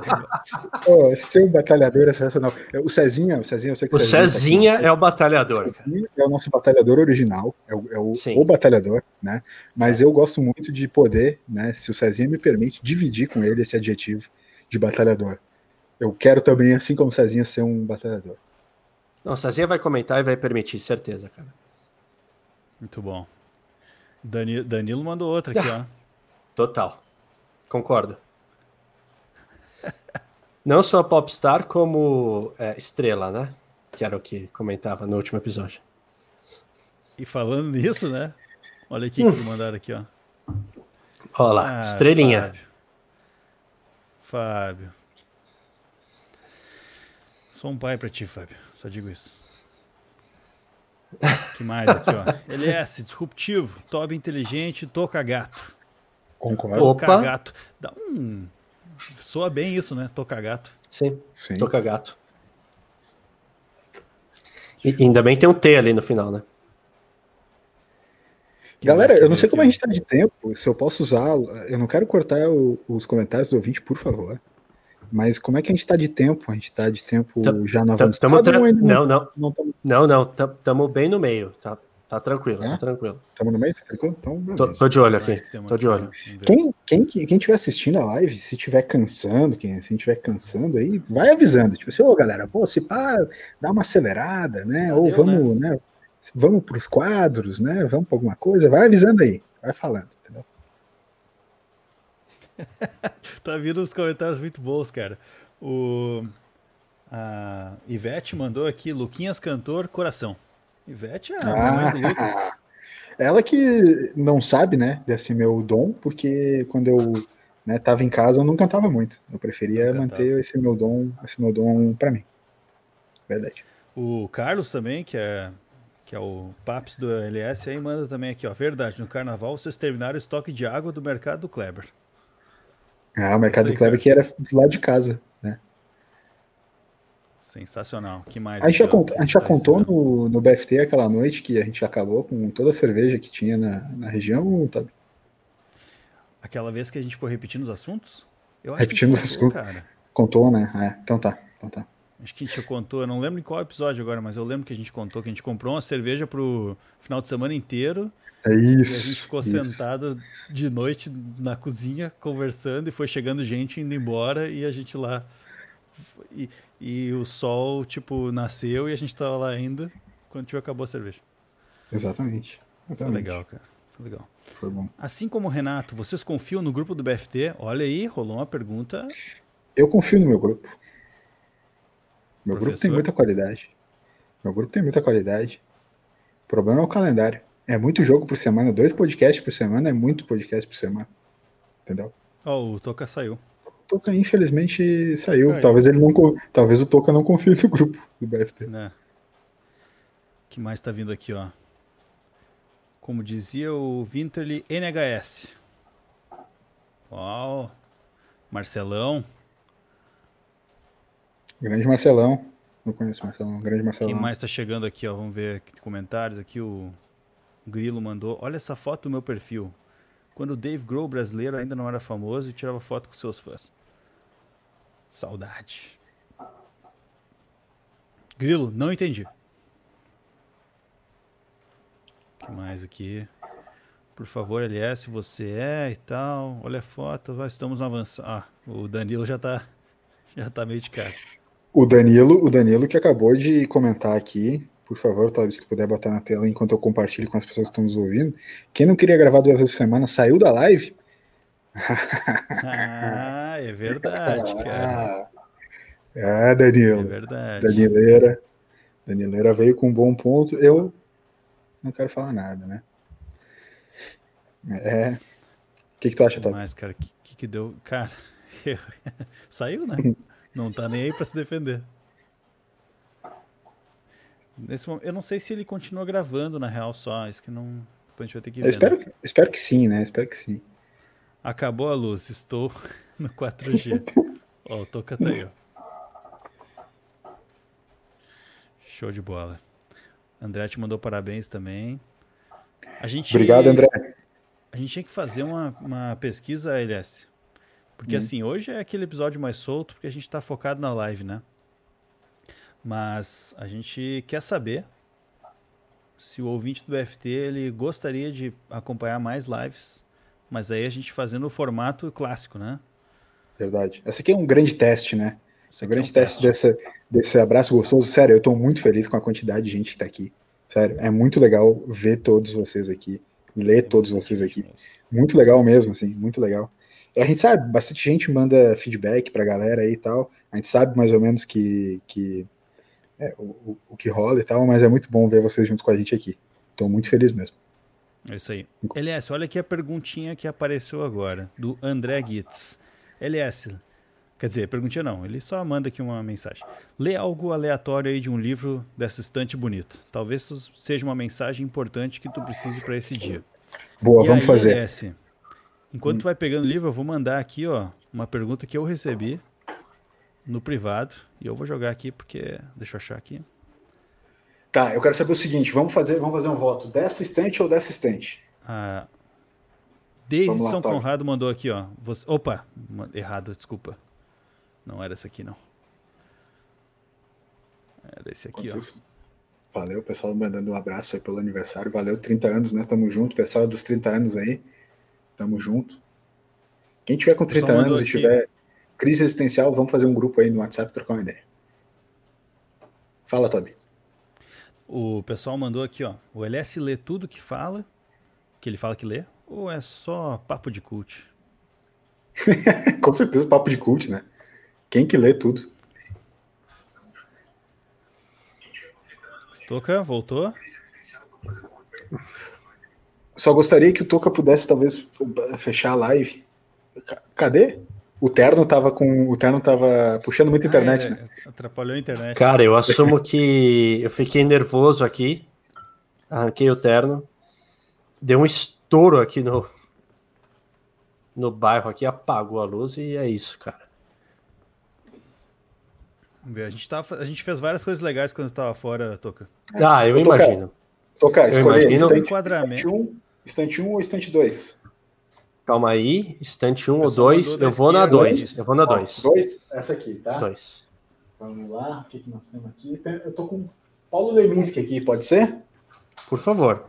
oh, ser um batalhador é sensacional. O Cezinha, o Cezinha, eu sei que o Cezinha, Cezinha tá é o batalhador. O Cezinha é o nosso batalhador original, é o, é o, o, batalhador, né? Mas eu gosto muito de poder, né? Se o Cezinha me permite, dividir com ele esse adjetivo de batalhador eu quero também, assim como o Cezinha, ser um batalhador. Não, o Cezinha vai comentar e vai permitir, certeza, cara. Muito bom. Danilo, Danilo mandou outra aqui, ó. Total. Concordo. Não só popstar, como é, estrela, né? Que era o que comentava no último episódio. E falando nisso, né? Olha aqui hum. que mandaram aqui, ó. Olha lá, ah, estrelinha. Fábio. Fábio. Sou um pai pra ti, Fábio. Só digo isso. que mais aqui, ó? LS, disruptivo, Toby inteligente, toca gato. Concordo. Toca gato. Dá um. Soa bem isso, né? Toca gato. Sim, Sim. toca gato. E ainda bem que tem um T ali no final, né? Galera, eu não sei como a gente tá de tempo, se eu posso usar. Eu não quero cortar o, os comentários do ouvinte, por favor. Mas como é que a gente está de tempo? A gente está de tempo já no avançado? Não, não. Não, não. Estamos bem no meio. Tá, tá tranquilo, é? tá tranquilo. Estamos no meio? Tá tranquilo? Então, tô, tô, de olho aqui. Tô de olho. Quem, quem, quem tiver assistindo a live, se tiver cansando, quem se estiver cansando aí, vai avisando. Tipo assim, ô galera, pô, se pá, dá uma acelerada, né? Ou vamos, né? né? Vamos para os quadros, né? Vamos para alguma coisa, vai avisando aí, vai falando. tá vindo uns comentários muito bons, cara. O a Ivete mandou aqui, Luquinhas cantor, coração. Ivete é a ah. Ela que não sabe, né, desse meu dom, porque quando eu né, tava em casa eu não cantava muito. Eu preferia manter esse meu dom, esse meu dom para mim. Verdade. O Carlos também, que é que é o Paps do LS, aí manda também aqui, ó. Verdade, no carnaval vocês terminaram o estoque de água do mercado do Kleber. Ah, o mercado do Kleber que era do lado de casa, né? Sensacional. Que mais? A gente já, contou, a gente já contou no, no BFT aquela noite que a gente acabou com toda a cerveja que tinha na, na região, tá? Aquela vez que a gente ficou repetindo os assuntos? Eu repetindo os assuntos. Cara. Contou, né? É, então tá, então tá. Acho que a gente contou, eu não lembro em qual episódio agora, mas eu lembro que a gente contou que a gente comprou uma cerveja pro final de semana inteiro. É isso. E a gente ficou isso. sentado de noite na cozinha conversando e foi chegando gente indo embora e a gente lá. E, e o sol, tipo, nasceu e a gente tava lá ainda quando tipo, acabou a cerveja. Exatamente. Exatamente. Foi legal, cara. Foi legal. Foi bom. Assim como o Renato, vocês confiam no grupo do BFT? Olha aí, rolou uma pergunta. Eu confio no meu grupo. Meu Professor? grupo tem muita qualidade. Meu grupo tem muita qualidade. O problema é o calendário. É muito jogo por semana, dois podcasts por semana é muito podcast por semana. Entendeu? Ó, oh, o Toca saiu. O Toca infelizmente saiu. Caiu. Talvez ele não talvez o Toca não confie no grupo do BFT. É. O que mais tá vindo aqui, ó? Como dizia o Winterly NHS. Uau. Marcelão. Grande Marcelão. Não conheço Marcelão. Grande Marcelão. Quem mais tá chegando aqui, ó? Vamos ver aqui, comentários aqui. O Grilo mandou. Olha essa foto do meu perfil. Quando o Dave Grohl brasileiro ainda não era famoso e tirava foto com seus fãs. Saudade. Grilo, não entendi. O que mais aqui? Por favor, LS, você é e tal. Olha a foto, vai, estamos avançando. Ah, o Danilo já tá, já tá meio de cara. O Danilo, o Danilo que acabou de comentar aqui, por favor, talvez se puder botar na tela enquanto eu compartilho com as pessoas que estão nos ouvindo. Quem não queria gravar duas vezes por semana saiu da live. Ah, é verdade, cara. Ah, Danilo. É verdade. Danileira. Danileira veio com um bom ponto. Eu não quero falar nada, né? É. O que, que tu acha, Top? Mas, cara, o que, que deu? Cara, saiu, né? Não tá nem aí para se defender. Nesse momento, eu não sei se ele continua gravando, na real, só. Isso que não. Depois a gente vai ter que ver. espero, né? espero que sim, né? Espero que sim. Acabou a luz, estou no 4G. ó, o Toca tá aí, ó. Show de bola. André te mandou parabéns também. A gente, Obrigado, André. A gente tinha que fazer uma, uma pesquisa, LS. Porque hum. assim, hoje é aquele episódio mais solto, porque a gente está focado na live, né? Mas a gente quer saber se o ouvinte do BFT ele gostaria de acompanhar mais lives, mas aí a gente fazendo o formato clássico, né? Verdade. Esse aqui é um grande teste, né? Esse é um grande é um teste, teste desse, desse abraço gostoso. Sério, eu estou muito feliz com a quantidade de gente que está aqui. Sério, é muito legal ver todos vocês aqui, ler todos vocês aqui. Muito legal mesmo, assim, muito legal. A gente sabe, bastante gente manda feedback pra galera aí e tal. A gente sabe mais ou menos que, que é, o, o que rola e tal, mas é muito bom ver vocês junto com a gente aqui. Estou muito feliz mesmo. É isso aí. LS, olha aqui a perguntinha que apareceu agora, do André Gitz. LS, quer dizer, perguntinha não, ele só manda aqui uma mensagem. Lê algo aleatório aí de um livro dessa estante bonito. Talvez seja uma mensagem importante que tu precise para esse dia. Boa, e vamos aí, fazer. LS, Enquanto hum. tu vai pegando o livro, eu vou mandar aqui, ó, uma pergunta que eu recebi no privado. E eu vou jogar aqui porque. Deixa eu achar aqui. Tá, eu quero saber o seguinte: vamos fazer, vamos fazer um voto dessa estante ou dessa estante? Ah, desde São Conrado mandou aqui, ó. Você, opa, errado, desculpa. Não era essa aqui, não. Era esse aqui, Quanto ó. Isso? Valeu, pessoal, mandando um abraço aí pelo aniversário. Valeu, 30 anos, né? Tamo junto, pessoal dos 30 anos aí. Tamo junto. Quem tiver com 30 anos e tiver crise existencial, vamos fazer um grupo aí no WhatsApp trocar uma ideia. Fala, Toby. O pessoal mandou aqui, ó. O LS lê tudo que fala, que ele fala que lê, ou é só papo de cult? com certeza papo de cult, né? Quem que lê tudo? Toca, voltou? Só gostaria que o Toca pudesse talvez fechar a live. Cadê? O Terno tava com. O Terno tava puxando muita internet, ah, é, né? Atrapalhou a internet. Cara, eu assumo que eu fiquei nervoso aqui arranquei o terno, deu um estouro aqui no, no bairro aqui, apagou a luz e é isso, cara. A gente, tava, a gente fez várias coisas legais quando estava fora, Toca. Ah, eu, Eu imagino. Tocar, escolher estante, Enquadramento. estante 1, estante 1 ou estante 2? Calma aí, estante 1 ou pessoal 2, mandou da eu vou na esquerda, 2. isso. Eu vou na 2. 2? Essa aqui, tá? 2. Vamos lá, o que, que nós temos aqui? Eu tô com Paulo Leminski aqui, pode ser? Por favor.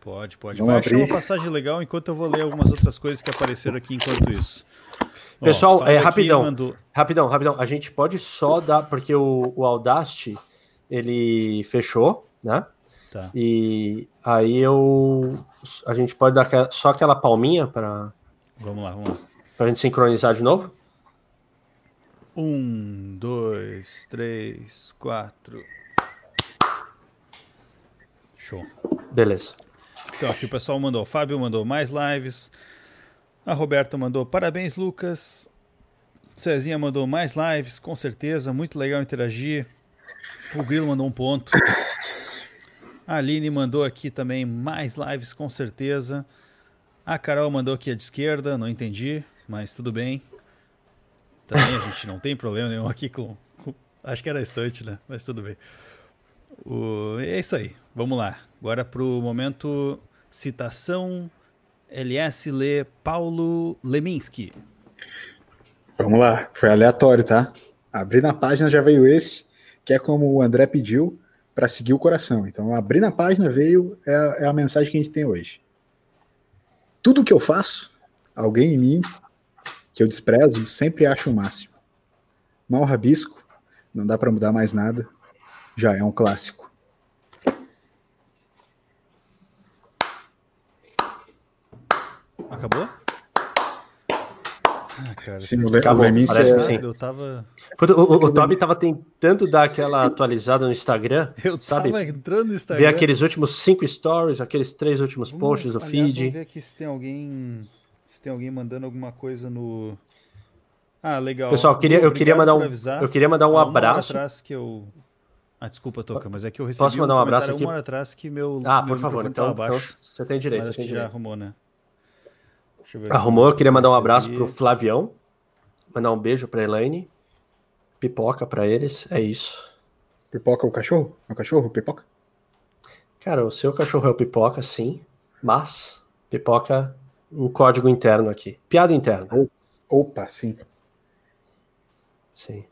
Pode, pode. Vamos Vai achar abrir. uma passagem legal enquanto eu vou ler algumas outras coisas que apareceram aqui enquanto isso. Ó, Pessoal, Fábio é, rapidão. mandou- Rapidão, rapidão. A gente pode só dar, porque o, o Audacity, ele fechou, né? Tá. E aí eu. A gente pode dar aquela- só aquela palminha para Vamos lá, vamos lá. a gente sincronizar de novo? Um, dois, três, quatro. Show. Beleza. Então, aqui o pessoal mandou. O Fábio mandou mais lives. A Roberta mandou parabéns, Lucas. Cezinha mandou mais lives, com certeza. Muito legal interagir. O Grilo mandou um ponto. A Aline mandou aqui também mais lives, com certeza. A Carol mandou aqui a de esquerda, não entendi, mas tudo bem. Também a gente não tem problema nenhum aqui com. com- acho que era estante, né? Mas tudo bem. O- é isso aí. Vamos lá. Agora para o momento citação LS Lê Paulo Leminski. Vamos lá, foi aleatório, tá? Abri na página, já veio esse, que é como o André pediu, para seguir o coração. Então, abrir na página veio, é a, é a mensagem que a gente tem hoje. Tudo que eu faço, alguém em mim, que eu desprezo, sempre acho o máximo. Mal rabisco, não dá para mudar mais nada, já é um clássico. Acabou? Cara. Sim, Le- Acabou, parece é- que sim. Eu tava, o, o, o Toby tava tentando dar aquela atualizada no Instagram, eu sabe? tava entrando no Instagram. Ver aqueles últimos cinco stories, aqueles três últimos Vamos- posts do aliás, feed. Vamos ver aqui se tem alguém. Se tem alguém mandando alguma coisa no. Ah, legal. Pessoal, eu queria, eu queria mandar um, avisar. eu queria mandar um Há abraço. atrás que eu. Ah, desculpa, Toca, mas é que eu recebi Posso mandar um abraço comentário aqui? uma hora atrás que meu. Ah, meu por favor, então, então você tem direito, mas você tem já direito. arrumou, né? Deixa eu ver aqui Arrumou, eu queria mandar um abraço pro Flavião, mandar um beijo pra Elaine, pipoca pra eles, é isso. Pipoca o cachorro? É o cachorro? Pipoca? Cara, o seu cachorro é o pipoca, sim, mas pipoca um código interno aqui. Piada interna, Opa, sim. sim.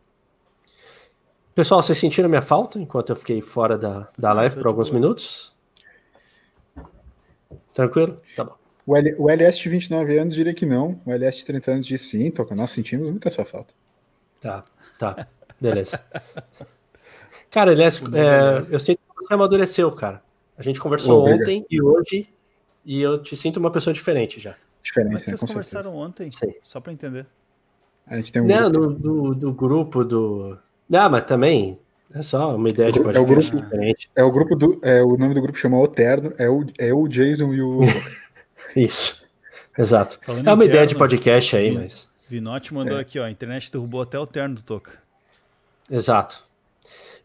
Pessoal, vocês sentiram minha falta enquanto eu fiquei fora da, da live tô por alguns minutos? Tranquilo? Tá bom. O, L, o LS de 29 anos diria que não. O LS de 30 anos disse sim, Toca. Nós sentimos muita sua falta. Tá, tá. Beleza. Cara, aliás, é, eu sinto que você amadureceu, cara. A gente conversou Obrigado. ontem e hoje e eu te sinto uma pessoa diferente já. Diferente, Como é né? vocês Com certeza. conversaram ontem? Sim. Só pra entender. A gente tem um Não, grupo. no, do, do grupo do. Não, mas também é só uma ideia de É o podcast grupo- diferente. É o grupo do. É, o nome do grupo chama Oterno. É o, é o Jason e o. Isso. Exato. Falando É uma ideia de podcast aí, mas. Vinote mandou É. aqui, ó. A internet derrubou até o terno do Toca. Exato.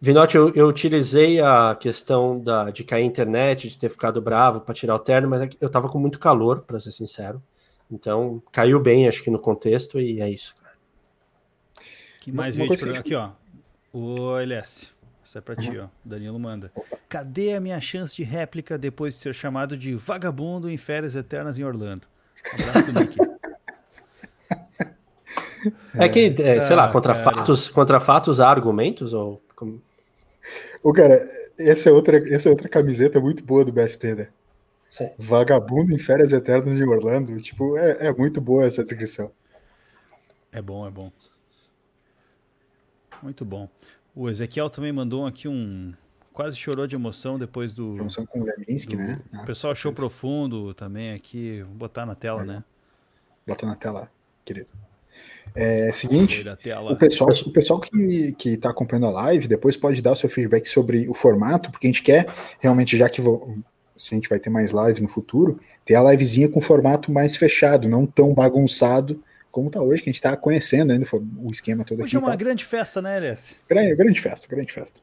Vinote, eu, eu utilizei a questão da, de cair a internet, de ter ficado bravo para tirar o terno, mas é eu tava com muito calor, para ser sincero. Então, caiu bem, acho que no contexto, e é isso. cara. Que mais a programa? Aqui, ó. O LS. Essa é pra ti, ó. Danilo manda. Cadê a minha chance de réplica depois de ser chamado de vagabundo em férias eternas em Orlando? Abraço do Mickey. É, que, é, sei lá, Ah, contra cara. fatos, contra fatos há argumentos? Ou como- Ô, cara, essa é, outra, essa é outra camiseta muito boa do BFT, né? Sim. Vagabundo em férias eternas de Orlando. Tipo, é, é muito boa essa descrição. É bom, é bom. Muito bom. O Ezequiel também mandou aqui um. Quase chorou de emoção depois do. Promoção com o Leminski, do- né? o Ah, pessoal com achou profundo também aqui. Vou botar na tela, né? Bota na tela, querido. É seguinte. O pessoal, o pessoal que, que tá acompanhando a live, depois pode dar o seu feedback sobre o formato, porque a gente quer realmente, já que vo- se a gente vai ter mais lives no futuro, ter a livezinha com formato mais fechado, não tão bagunçado como tá hoje, que a gente tá conhecendo ainda o esquema todo Hoje aqui. é uma grande festa, né, LS? grande, grande festa, grande festa.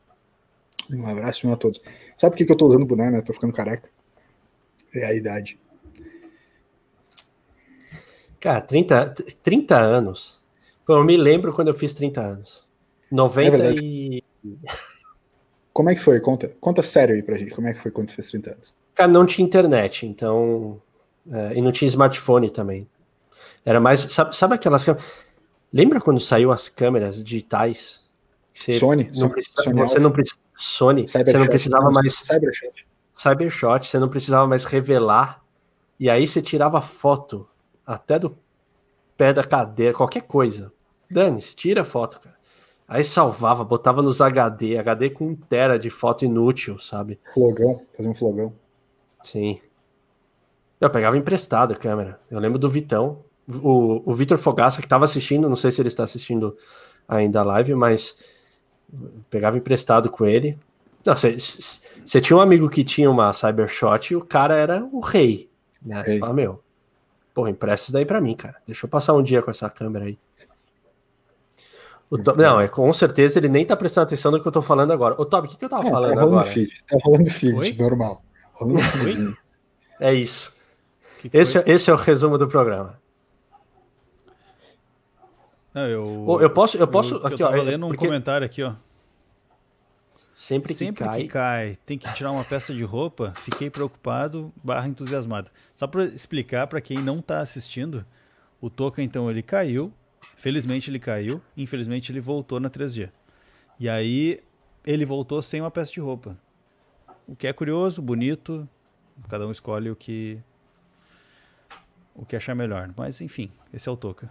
Um abraço meu a todos. Sabe por que, que eu tô usando boné, né? Tô ficando careca. É a idade. Cara, 30, 30 anos. Eu me lembro quando eu fiz 30 anos. 90 É e. Como é que foi? Conta, conta sério aí pra gente. Como é que foi quando você fez 30 anos? Cara, não tinha internet, então. é, e não tinha smartphone também. Era mais. Sabe, sabe aquelas câmeras. Lembra quando saiu as câmeras digitais? Você Sony? Não precisa, Sony você Alpha, não precisa. Sony, você não Cybershot, precisava mais. Cybershot. Cybershot, você não precisava mais revelar. E aí você tirava foto até do pé da cadeira, qualquer coisa. Dane-se, tira foto, cara. Aí salvava, botava nos HD, HD com um tera de foto inútil, sabe? Flogão, fazer um flogão. Sim. Eu pegava emprestado a câmera. Eu lembro do Vitão. O, o Vitor Fogaça, que estava assistindo, não sei se ele está assistindo ainda a live, mas pegava emprestado com ele. Não, você tinha um amigo que tinha uma Cybershot e o cara era o rei. Né? Você fala, meu, porra, empresta isso daí pra mim, cara. Deixa eu passar um dia com essa câmera aí. O Tob- não, é com certeza ele nem tá prestando atenção no que eu tô falando agora. Ô, Toby, o que, que eu tava É, falando tá rolando agora? feed. Tá rolando feed, Oi? normal. Rolando feedzinho. É isso. Esse, foi? esse é o resumo do programa. Não, eu, Ô, eu posso- eu posso- Eu, aqui, ó, tava é- lendo um porque- comentário aqui, ó. Sempre que Sempre cai. que cai, tem que tirar uma peça de roupa, fiquei preocupado, barra entusiasmado. Só para explicar para quem não tá assistindo, o Toca então ele caiu, felizmente ele caiu, infelizmente ele voltou na 3G. E aí ele voltou sem uma peça de roupa. O que é curioso, bonito, cada um escolhe o que o que achar melhor. Mas enfim, esse é o Toca.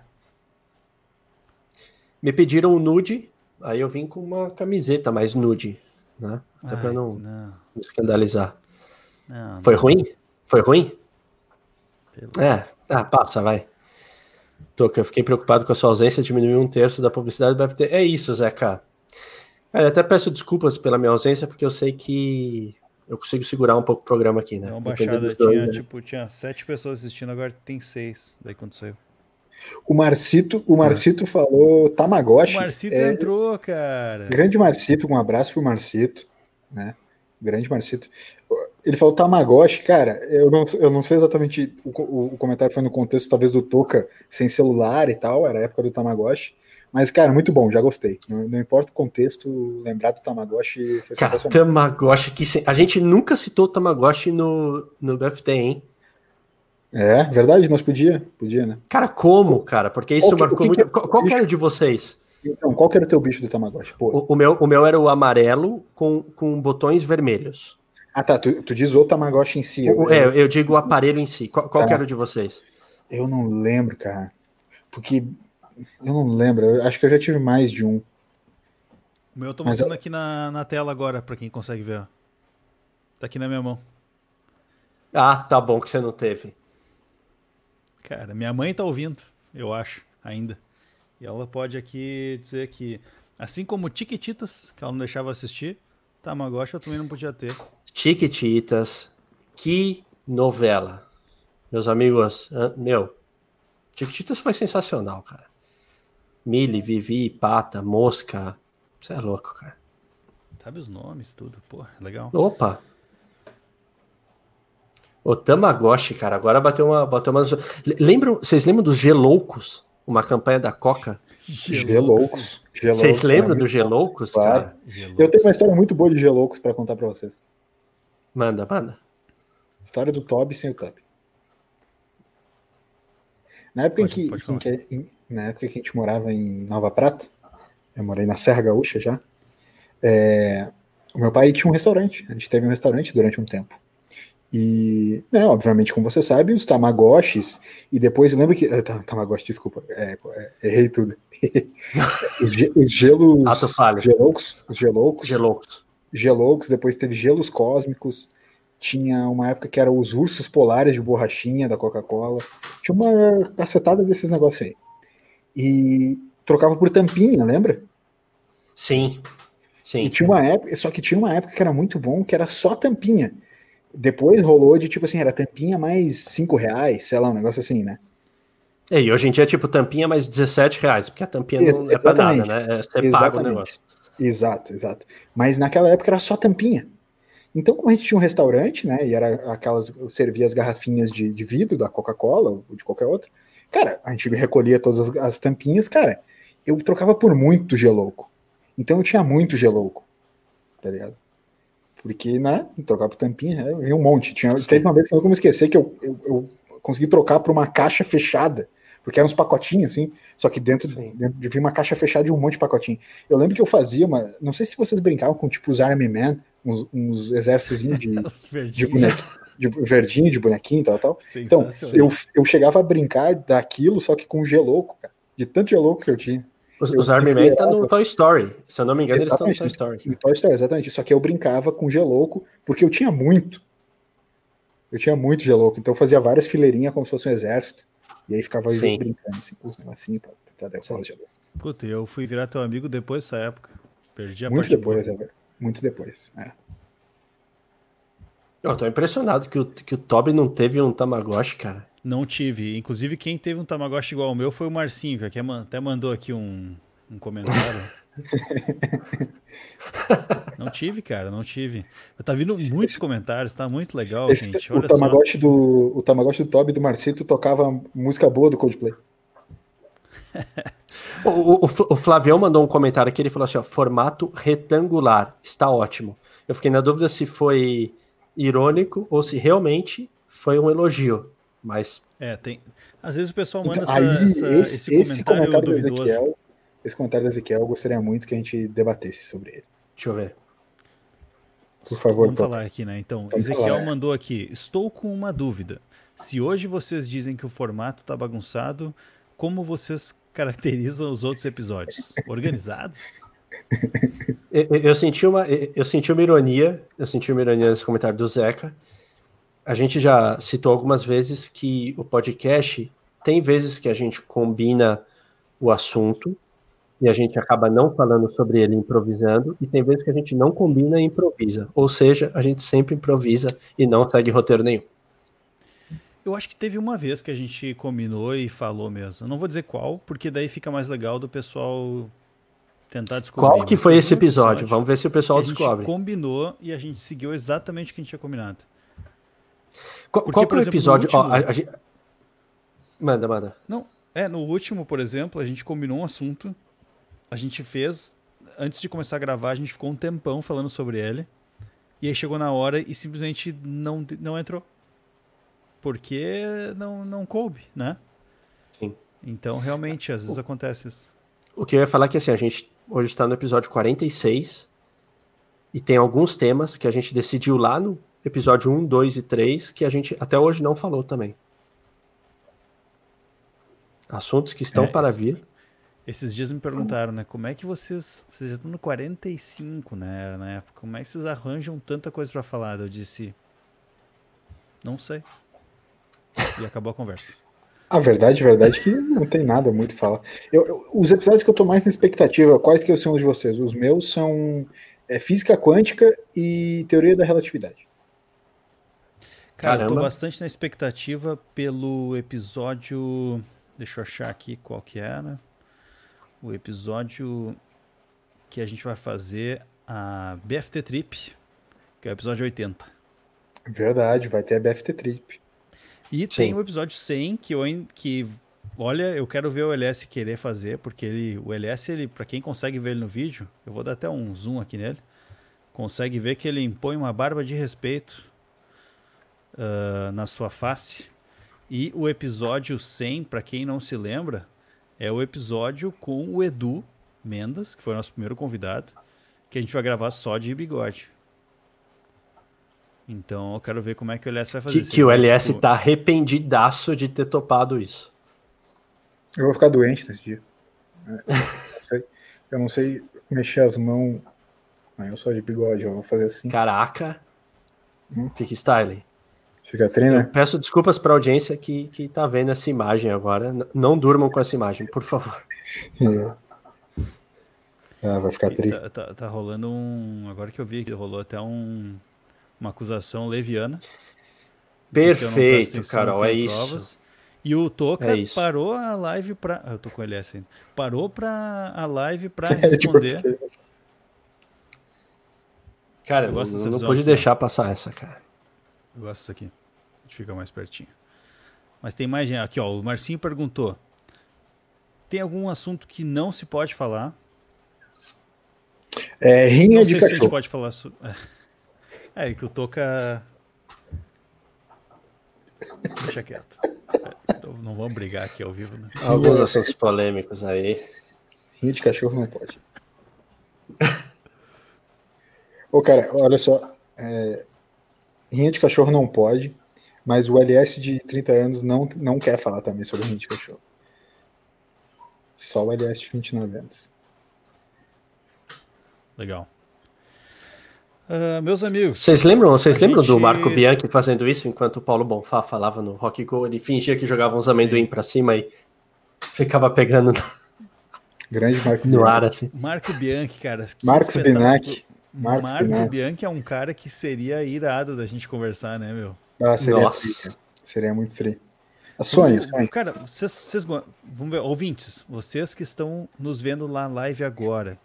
Me pediram um nude, aí eu vim com uma camiseta mais nude, né? Até Ai, não não, escandalizar. não, Foi ruim? Foi ruim? pelo- É, ah, passa, vai. Toca, eu fiquei preocupado com a sua ausência, diminuiu um terço da publicidade do BFT. É isso, Zeca. Cara, até peço desculpas pela minha ausência, porque eu sei que eu consigo segurar um pouco o programa aqui, né? Dependendo baixada, dos dois, tinha, né? tipo, tinha sete pessoas assistindo, agora tem seis, daí quando saiu. O Marcito, o Marcito falou Tamagotchi. O Marcito É, entrou, cara. Grande Marcito, um abraço pro Marcito, né? Grande Marcito. Ele falou Tamagotchi, cara, eu não, eu não sei exatamente, o, o, o comentário foi no contexto talvez do Toca sem celular e tal, era a época do Tamagotchi, mas, cara, muito bom, já gostei. Não, não importa o contexto, lembrar do Tamagotchi foi Cara, sensacional. Tamagotchi, que se- a gente nunca citou Tamagotchi no, no BFT, hein? É, verdade, nós podia, podia, né? Cara, como, cara? Porque isso que- marcou muito. que- Qual, qual que era o de vocês? Então, qual que era o teu bicho do Tamagotchi? O, o meu, o meu era o amarelo com, com botões vermelhos. ah, tá, tu, tu diz o Tamagotchi em si. O- eu, é, eu digo o aparelho em si. Qual, qual Tá. que era o de vocês? eu não lembro, cara, porque eu não lembro, eu acho que eu já tive mais de um. O meu eu tô Mas mostrando aqui na, na tela agora, pra quem consegue ver. Tá aqui na minha mão. Ah, tá bom que você não teve. Cara, minha mãe tá ouvindo, eu acho, ainda. E ela pode aqui dizer que, assim como Tiquititas, que ela não deixava assistir, Tamagotchi eu também não podia ter. Chiquititas. Que novela. Meus amigos, meu. Chiquititas foi sensacional, cara. Mili, Vivi, Pata, Mosca. Você é louco, cara. Sabe os nomes, tudo. Pô, legal. Opa! O Tamagotchi, cara, agora bateu uma. Bateu uma... Lembram, vocês lembram dos Geloucos? Uma campanha da Coca? Geloucos. Geloucos, Vocês lembram né? dos Geloucos, Claro. cara? Eu tenho uma história muito boa de Geloucos pra contar pra vocês. Manda, manda. História do Toby sem o Toby. Na época, Pode- em que, em que- em- na época que a gente morava em Nova Prata, eu morei na Serra Gaúcha já, é, o meu pai tinha um restaurante. A gente teve um restaurante durante um tempo. E, né, obviamente, como você sabe, os Tamagotchis, e depois, lembra que. Tamagotchi, desculpa, é, é, errei tudo. os, ge- os gelos. Geloucos, os geloucos. Geloucos. Geloucos, depois teve gelos cósmicos, tinha uma época que eram os ursos polares de borrachinha da Coca-Cola, tinha uma cacetada desses negócios aí. E trocava por tampinha, lembra? Sim. Sim. E tinha uma época, só que tinha uma época que era muito bom, que era só tampinha. Depois rolou de tipo assim, era tampinha mais 5 reais, sei lá, um negócio assim, né? E hoje em dia, tipo, tampinha mais 17 reais, porque a tampinha não é pra nada, né? É, você paga o negócio. Exato, exato. Mas naquela época era só tampinha. Então, como a gente tinha um restaurante, né, e era aquelas, servia as garrafinhas de, de vidro da Coca-Cola ou de qualquer outra, cara, a gente recolhia todas as, as, tampinhas, cara, eu trocava por muito gelouco. Então eu tinha muito gelouco, tá ligado? Porque, né, trocar por tampinha, é, um monte. Tinha, teve uma vez que eu não como esquecer que eu, eu, eu consegui trocar por uma caixa fechada, porque eram uns pacotinhos, assim, só que dentro, dentro de uma caixa fechada de um monte de pacotinho. Eu lembro que eu fazia uma. Não sei se vocês brincavam com tipo os Army Man, uns, uns exércitos de, de bonequinho, de verdinho, de bonequinho e tal, tal. Então, eu, eu chegava a brincar daquilo, só que com gelouco, cara. De tanto gelouco que eu tinha. Os, os Army Man tá no Toy Story. Se eu não me engano, exatamente, eles estão no Toy Story. No Toy Story, exatamente. Só que eu brincava com gelouco, porque eu tinha muito. Eu tinha muito gelouco, então eu fazia várias fileirinhas como se fosse um exército. E aí ficava Sim. brincando assim, com os negocinhos pra, pra derrubar gelouco. Puta, eu fui virar teu amigo depois dessa época. Perdi a Muito depois, é, muito depois. É. Eu tô impressionado que o, que o Toby não teve um Tamagotchi, cara. Não tive. Inclusive, quem teve um Tamagotchi igual ao meu foi o Marcinho, que até mandou aqui um, um comentário. não tive, cara, não tive. Tá vindo muitos esse, comentários, tá muito legal, esse, gente. Olha o, Tamagotchi só. do, o Tamagotchi do Toby do Marcito tocava música boa do Coldplay. o, o, o Flavião mandou um comentário aqui, ele falou assim: ó, formato retangular, está ótimo. Eu fiquei na dúvida se foi irônico ou se realmente foi um elogio. Mas. É, tem. Às vezes o pessoal manda então, essa, aí, essa, esse, esse, comentário, comentário duvidoso. Ezequiel, esse comentário do Ezequiel eu gostaria muito que a gente debatesse sobre ele. Deixa eu ver. Por favor, Vamos falar aqui, né? Então, Vamos Ezequiel falar, mandou aqui: Estou com uma dúvida. Se hoje vocês dizem que o formato tá bagunçado, como vocês caracterizam os outros episódios? Organizados? eu, eu, senti uma, eu senti uma ironia, eu senti uma ironia nesse comentário do Zeca, a gente já citou algumas vezes que o podcast tem vezes que a gente combina o assunto e a gente acaba não falando sobre ele improvisando, e tem vezes que a gente não combina e improvisa. Ou seja, a gente sempre improvisa e não segue roteiro nenhum. Eu acho que teve uma vez que a gente combinou e falou mesmo. Eu não vou dizer qual, porque daí fica mais legal do pessoal tentar descobrir. Qual que foi esse episódio? episódio? Vamos ver se o pessoal descobre. A gente combinou e a gente seguiu exatamente o que a gente tinha combinado. Qual, Porque, qual que é o episódio? Último... Ó, a, a gente... Manda, manda. Não, é, no último, por exemplo, a gente combinou um assunto, a gente fez, antes de começar a gravar, a gente ficou um tempão falando sobre ele, e aí chegou na hora e simplesmente não, não entrou. Porque não, não coube, né? Sim. Então, realmente, às vezes o, acontece isso. O que eu ia falar é que, assim, a gente hoje está no episódio 46, e tem alguns temas que a gente decidiu lá no episódio 1, 2 e 3, que a gente até hoje não falou também. Assuntos que estão é, para esse, vir. Esses dias me perguntaram, né? Como é que vocês. Vocês já estão no 45, né? Na época. Como é que vocês arranjam tanta coisa para falar? Eu disse. Não sei. E acabou a conversa. A verdade, a verdade é que não tem nada muito a falar. Eu, eu, os episódios que eu tô mais na expectativa, quais que são os de vocês? Os meus são é, física quântica e teoria da relatividade. Cara, Caramba. eu tô bastante na expectativa pelo episódio. Deixa eu achar aqui qual que era. O episódio que a gente vai fazer a BFT Trip, que é o episódio 80. Verdade, vai ter a BFT Trip. E Sim. tem o episódio 100 que eu que olha, eu quero ver o LS querer fazer, porque ele o LS ele para quem consegue ver ele no vídeo, eu vou dar até um zoom aqui nele. Consegue ver que ele impõe uma barba de respeito uh, na sua face. E o episódio 100, para quem não se lembra, é o episódio com o Edu Mendes, que foi o nosso primeiro convidado, que a gente vai gravar só de bigode. Então eu quero ver como é que o LS vai fazer. Que, que o LS tipo... tá arrependidaço de ter topado isso. Eu vou ficar doente nesse dia. Eu não sei, eu não sei mexer as mãos. Eu sou de bigode, eu vou fazer assim. Caraca. Hum? Fica style. Fica trina. Eu peço desculpas para a audiência que, que tá vendo essa imagem agora. Não durmam com essa imagem, por favor. É. Ah, vai ficar triste. Tá, tá, tá, rolando um. Agora que eu vi que rolou até um, uma acusação leviana. Perfeito, Carol, é isso. E o Toca é parou a live para. Eu tô com ele assim. Parou para a live para responder. Cara, eu gosto não, não pude deixar passar essa, cara. Eu gosto disso aqui. A gente fica mais pertinho. Mas tem mais gente. Aqui, ó. O Marcinho perguntou: tem algum assunto que não se pode falar? É, rinha não de cachorro. Se a gente pode falar. Su... É, é que o Toca. Deixa quieto. É, não vamos brigar aqui ao vivo, né? Alguns assuntos polêmicos aí. Rinha de cachorro não pode. Ô, cara, olha só. É, rinha de cachorro não pode, mas o LS de 30 anos não, não quer falar também sobre rinha de cachorro. Só o LS de 29 anos. Legal. Uh, meus amigos. Vocês lembram, vocês lembram gente... do Marco Bianchi fazendo isso enquanto o Paulo Bonfá falava no Rock Go? Ele fingia que jogava uns amendoim para cima e ficava pegando no, Grande Marco no ar assim. Marco Bianchi, cara. Marcos Binac. Marcos Marco Binac. Bianchi é um cara que seria irado da gente conversar, né, meu? Ah, seria Nossa. Seria muito frio. Sonho, sonho. Cara, vocês, vocês, vamos ver, ouvintes, vocês que estão nos vendo lá live agora,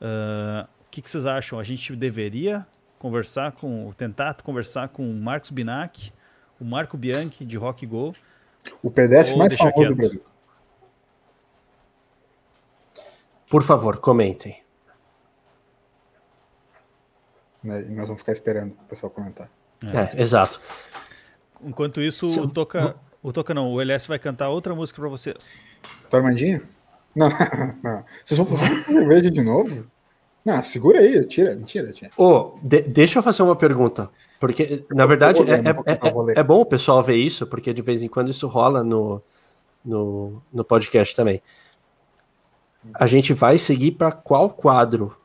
uh, o que, que, vocês acham? A gente deveria conversar com, tentar conversar com o Marcos Binac, o Marco Bianchi de Rock Go. O pedestre mais famoso do Brasil. Por favor, comentem. Né, e nós vamos ficar esperando o pessoal comentar. É, é exato. Enquanto isso, o Toca, o Toca não, o LS vai cantar outra música para vocês. Do Armandinho? Não, não. Vocês vão ver de novo? Não, segura aí, tira, mentira, tira. Oh, de, deixa eu fazer uma pergunta. Porque, na verdade, é, é, é, é, bom o pessoal ver isso, porque de vez em quando isso rola no, no, no podcast também. A gente vai seguir para qual quadro?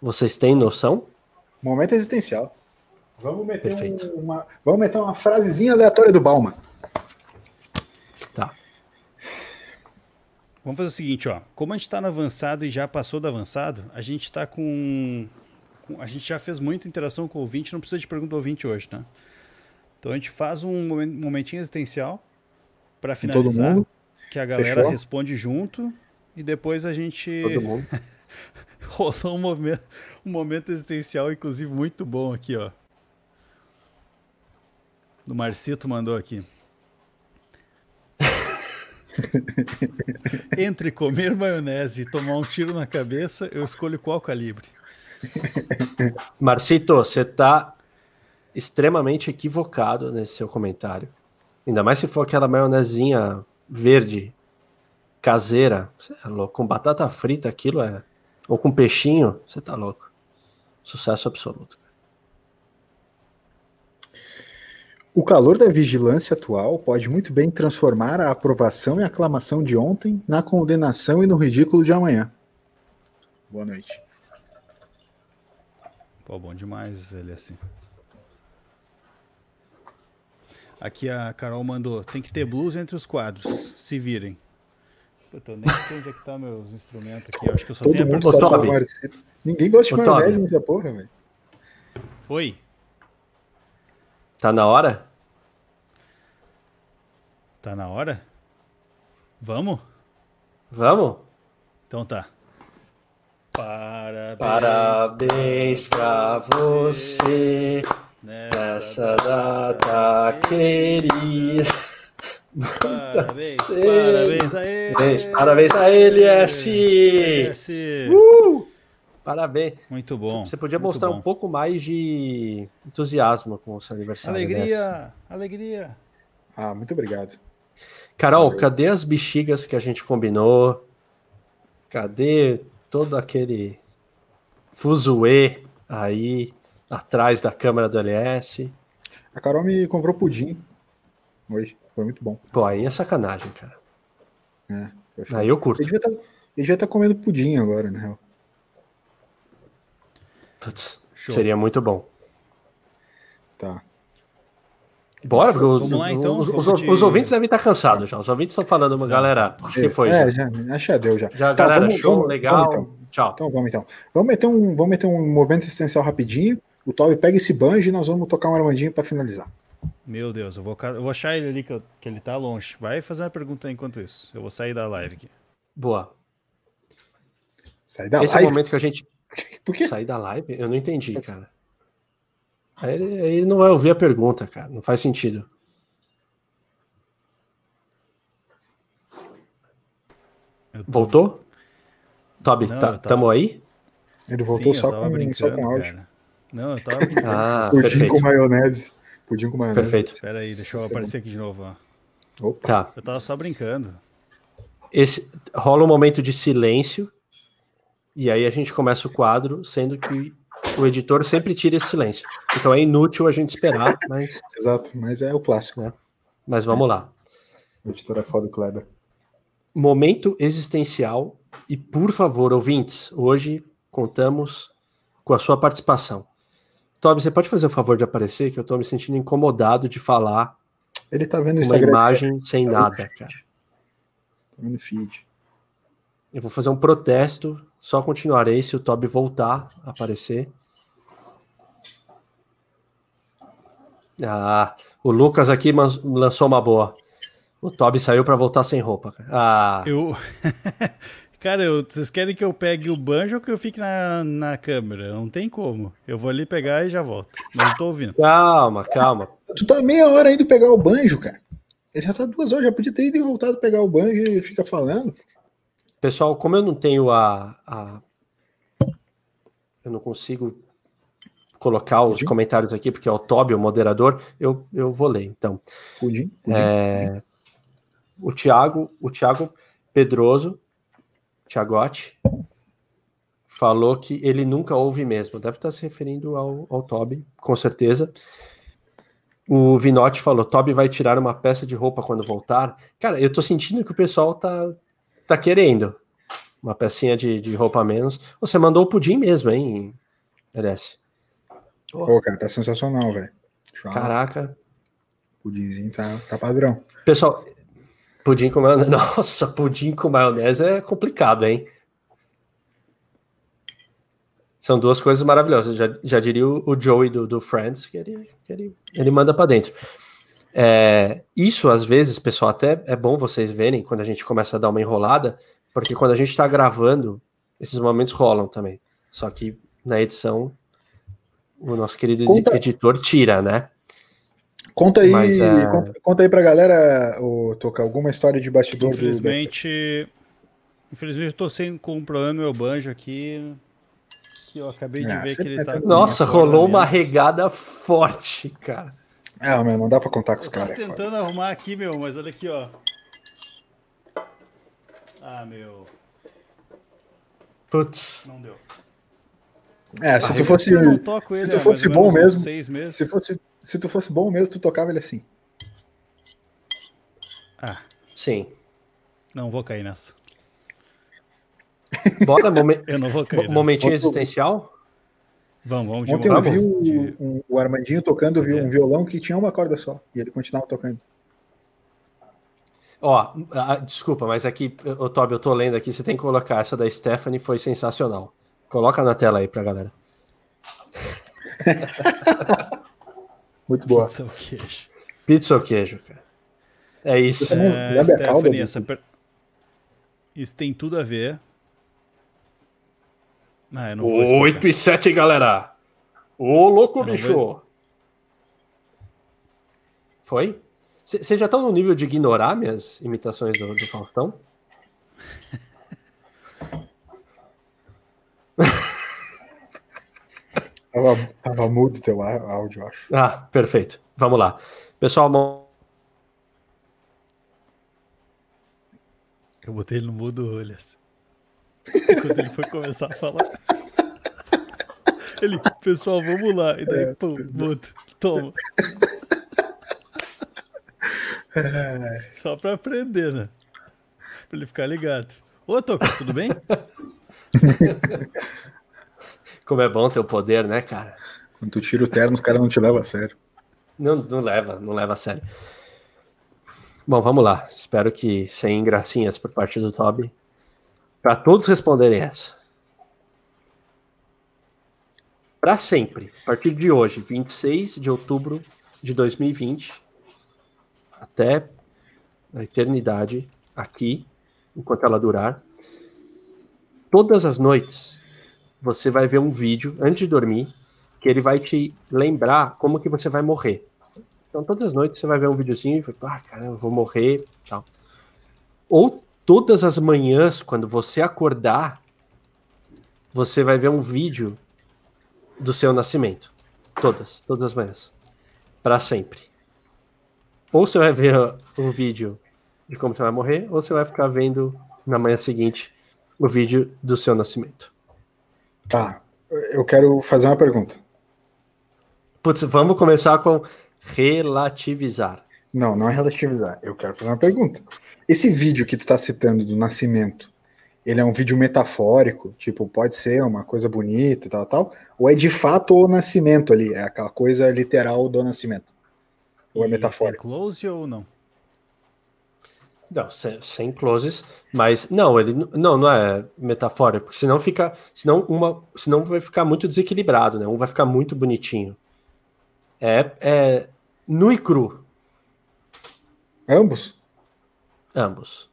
Vocês têm noção? Momento existencial. Vamos meter, um, uma, vamos meter uma frasezinha aleatória do Bauman. Tá. Vamos fazer o seguinte, ó. Como a gente está no avançado e já passou do avançado, a gente está com, com, A gente já fez muita interação com o ouvinte, não precisa de pergunta do ouvinte hoje, tá? Então a gente faz um momentinho existencial para finalizar. Que a galera Fechou? responde junto e depois a gente. Todo mundo. Rolou um momento, um momento existencial, inclusive, muito bom aqui, ó. Do Marcito mandou aqui. Entre comer maionese e tomar um tiro na cabeça, eu escolho qual calibre. Marcito, você está extremamente equivocado nesse seu comentário. Ainda mais se for aquela maionezinha verde caseira. É louco. Com batata frita, aquilo é. Ou com peixinho, você tá louco. Sucesso absoluto. O calor da vigilância atual pode muito bem transformar a aprovação e aclamação de ontem na condenação e no ridículo de amanhã. Boa noite. Pô, bom demais ele assim. Aqui a Carol mandou: tem que ter blues entre os quadros, se virem. Puta, eu nem sei onde é que tá meus instrumentos aqui. Eu acho que eu só Todo tenho mundo a Ninguém gosta de maionese nessa porra, velho. Oi. Tá na hora? Tá na hora? Vamos? Vamos? Então tá. Parabéns, Parabéns pra você nessa data querida. Parabéns, parabéns a ele. Parabéns a ele, S. Uh! Parabéns. Muito bom. Você podia mostrar bom. um pouco mais de entusiasmo com o seu aniversário. Alegria, alegria. Ah, muito obrigado. Carol, cadê as bexigas que a gente combinou? Cadê todo aquele fuzuê aí atrás da câmera do LS? A Carol me comprou pudim hoje. Foi muito bom. Pô, aí é sacanagem, cara. É, aí eu curto. Ele já estar tá comendo pudim agora, na real. Putz, seria muito bom. Tá. Bora, porque os, lá, então, os, os, os, ouvintes devem estar cansados já. Os ouvintes estão falando, uma galera, acho que foi. É, já, acho que deu já. Já, tá, galera, vamos, show, vamos, legal. Vamos, então. Tchau. Então vamos então. Vamos meter um, vamos meter um movimento existencial rapidinho. O Toby pega esse banjo e nós vamos tocar um armandinho para finalizar. Meu Deus, eu vou, eu vou achar ele ali que, eu, que ele tá longe. Vai fazer uma pergunta enquanto isso. Eu vou sair da live aqui. Boa. Sair da Esse live? é o momento que a gente. Por quê? Sair da live? Eu não entendi, cara. Aí ele, aí ele não vai ouvir a pergunta, cara. Não faz sentido. Tô- Voltou? Toby, Não, tá, tava- tamo aí? Ele voltou Sim, só, com, só com áudio. cara. Não, eu tava brincando. Ah, perfeito. com maionese. Pudim com maionese. Perfeito. Espera aí, deixa eu aparecer aqui de novo, ó. Opa. Tá. Eu tava só brincando. Esse, rola um momento de silêncio. E aí a gente começa o quadro, sendo que o editor sempre tira esse silêncio. Então é inútil a gente esperar, mas, Exato, mas é o clássico. mas vamos lá. O editor é foda, o Kleber. Momento existencial. E por favor, ouvintes, hoje contamos com a sua participação. Toby, você pode fazer o favor de aparecer, que eu tô me sentindo incomodado de falar Ele tá vendo o uma Instagram. imagem sem Tá nada, cara. Tá vendo o feed. Eu vou fazer um protesto, só continuarei se o Toby voltar a aparecer. Ah, o Lucas aqui lançou uma boa. O Toby saiu pra voltar sem roupa. cara. Ah, Eu. Cara, eu- vocês querem que eu pegue o banjo ou que eu fique na, na câmera? Não tem como. Eu vou ali pegar e já volto. Mas eu tô ouvindo. calma, calma. Tu tá meia hora indo pegar o banjo, cara. Ele já tá duas horas, já podia ter ido e voltado pegar o banjo e fica falando. Pessoal, como eu não tenho a, a- Eu não consigo colocar os comentários aqui, porque é o Toby, o moderador, eu, eu vou ler. Então, Pudim, pudim. É, o Thiago, o Thiago Pedroso, Thiagotti, falou que ele nunca ouve mesmo. Deve estar se referindo ao, ao Toby, com certeza. O Vinotti falou: Toby vai tirar uma peça de roupa quando voltar. Cara, eu tô sentindo que o pessoal tá, tá querendo uma pecinha de, de roupa a menos. Você mandou o pudim mesmo, hein, LS? Pô, cara, tá sensacional, velho. Caraca. O pudimzinho tá, tá padrão. Pessoal, pudim com maionese. Nossa, pudim com maionese é complicado, hein? São duas coisas maravilhosas. Já, já diria o, o Joey do, do Friends, que ele, que ele, ele manda pra dentro. É, isso, às vezes, pessoal, até é bom vocês verem quando a gente começa a dar uma enrolada, porque quando a gente tá gravando, esses momentos rolam também. Só que na edição, o nosso querido Conta- editor tira, né? Conta aí, Mas, é- conta, conta aí pra galera, ô, Toca, alguma história de bastidor do Infelizmente. Infelizmente, eu tô sem, com um problema no meu banjo aqui. Que eu acabei de Ah, ver que ele tá. ter com Nossa, rolou uma regada forte, cara. Ah, meu, não dá pra contar com os Eu caras. é foda. tentando arrumar aqui, meu, mas olha aqui, ó. Ah, meu. Putz. Não deu. É, se Ah, tu eu fosse, Eu não toco se tu fosse bom mesmo, Seis meses. se fosse, se tu fosse bom mesmo, tu tocava ele assim. Ah, Sim. não vou cair nessa. Bora, momen- Eu não vou cair nessa. momentinho Outro- existencial? Vamos, vamos de Ontem eu vi o, de- um- o Armandinho tocando vi- um É. violão que tinha uma corda só. E ele continuava tocando. Ó, ah, desculpa, mas aqui, ô Toby, eu tô lendo aqui, você tem que colocar essa da Stephanie, foi sensacional. Coloca na tela aí pra galera. Muito boa. Pizza, o queijo. Pizza ou queijo, cara? É isso. Não, É, Stephanie, essa per- isso tem tudo a ver. Ah, eu não vou explicar. 8 e 7, galera. Ô, louco, bicho. Foi? Vocês já estão no nível de ignorar minhas imitações do, do Faustão? Tava, tava mudo teu áudio, eu acho. Ah, perfeito. Vamos lá. Pessoal, mo- Eu botei ele no mudo olhas. Enquanto ele foi começar a falar. Ele, pessoal, vamos lá. E daí, pum, mudo. Toma. Só pra aprender, né? Pra ele ficar ligado. Ô, Toco, tudo bem? como é bom ter o poder, né, cara? Quando tu tira o terno, os caras não te levam a sério. Não, não leva, não leva a sério. Bom, vamos lá. Espero que sem gracinhas por parte do Toby. Para todos responderem essa. Para sempre, a partir de hoje, 26 de outubro de 2020, até a eternidade, aqui, enquanto ela durar, todas as noites, você vai ver um vídeo antes de dormir que ele vai te lembrar como que você vai morrer. Então todas as noites você vai ver um videozinho e vai, ah, caramba, vou morrer, tal. Ou todas as manhãs, quando você acordar, você vai ver um vídeo do seu nascimento. Todas, todas as manhãs. Para sempre. Ou você vai ver um vídeo de como você vai morrer, ou você vai ficar vendo na manhã seguinte o vídeo do seu nascimento. Tá. Eu quero fazer uma pergunta. Putz, vamos começar com relativizar. Não, não é relativizar. Eu quero fazer uma pergunta. Esse vídeo que tu está citando do nascimento, ele é um vídeo metafórico? Tipo, pode ser uma coisa bonita e tal, tal? Ou é de fato o nascimento ali? É aquela coisa literal do nascimento? Ou é metafórico? É close ou não? Não, sem, sem, closes, mas não, ele não, não é metafórico, porque senão fica, senão uma, senão vai ficar muito desequilibrado, né? Um vai ficar muito bonitinho. É, é nu e cru. Ambos? Ambos.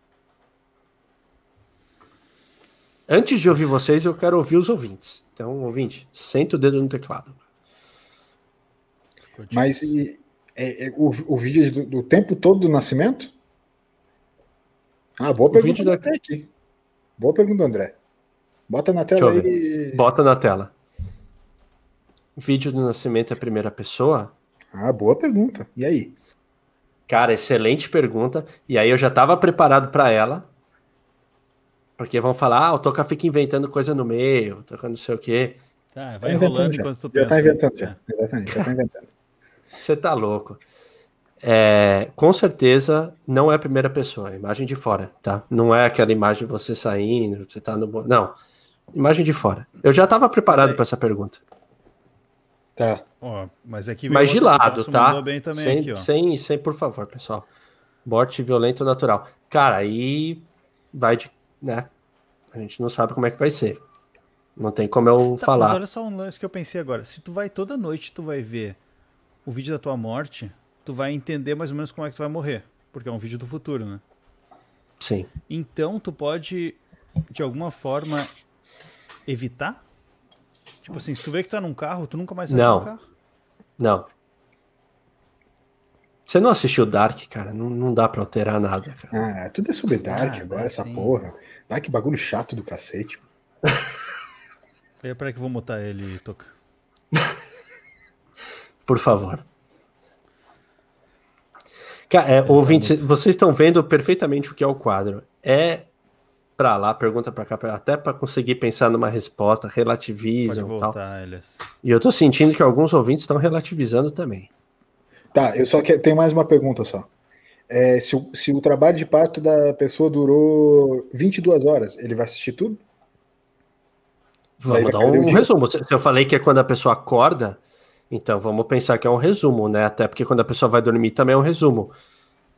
Antes de ouvir vocês, eu quero ouvir os ouvintes. Então, ouvinte, senta o dedo no teclado. Mas e, é, é, o, o vídeo do, do, tempo todo do nascimento? Ah, boa o pergunta da... aqui. Boa pergunta, André. Bota na tela aí. Bota na tela. O vídeo do nascimento é primeira pessoa? Ah, boa pergunta. E aí? Cara, excelente pergunta. E aí eu já estava preparado para ela. Porque vão falar, ah, o Toca fica inventando coisa no meio, toca não sei o quê. Tá, vai tá enrolando enquanto tu pensa. Já tá inventando, já. Exatamente, já tá inventando. Você tá louco. É, com certeza não é a primeira pessoa, é a imagem de fora, tá? Não é aquela imagem de você saindo, você tá no. Não. Imagem de fora. Eu já estava preparado para essa pergunta. Tá. Ó, mas aqui mas de lado, tá? sem, aqui, sem, sem, por favor, pessoal. Morte violento natural. Cara, aí vai de. né? A gente não sabe como é que vai ser. Não tem como eu tá, falar. Mas olha só um lance que eu pensei agora. Se tu vai toda noite, tu vai ver o vídeo da tua morte, tu vai entender mais ou menos como é que tu vai morrer. Porque é um vídeo do futuro, né? Sim. Então tu pode, de alguma forma, evitar Tipo assim, se tu vê que tá num carro, tu nunca mais sai não. carro? Não. Você não assistiu Dark, cara? Não, não dá pra alterar nada, cara. Ah, tudo é sobre Dark ah, agora, essa sim. porra. Dark bagulho chato do cacete. Peraí que eu vou mutar ele, Toca. Por favor. É, ouvintes, vocês estão vendo perfeitamente o que é o quadro. É para lá, pergunta para cá, até para conseguir pensar numa resposta, relativizam voltar, tal. Elias. E eu tô sentindo que alguns ouvintes estão relativizando também. Tá, eu só que, tenho mais uma pergunta só. É, se, o, se o trabalho de parto da pessoa durou 22 horas, ele vai assistir tudo? Vamos dar um resumo. Se eu falei que é quando a pessoa acorda, então vamos pensar que é um resumo, né? Até porque quando a pessoa vai dormir também é um resumo.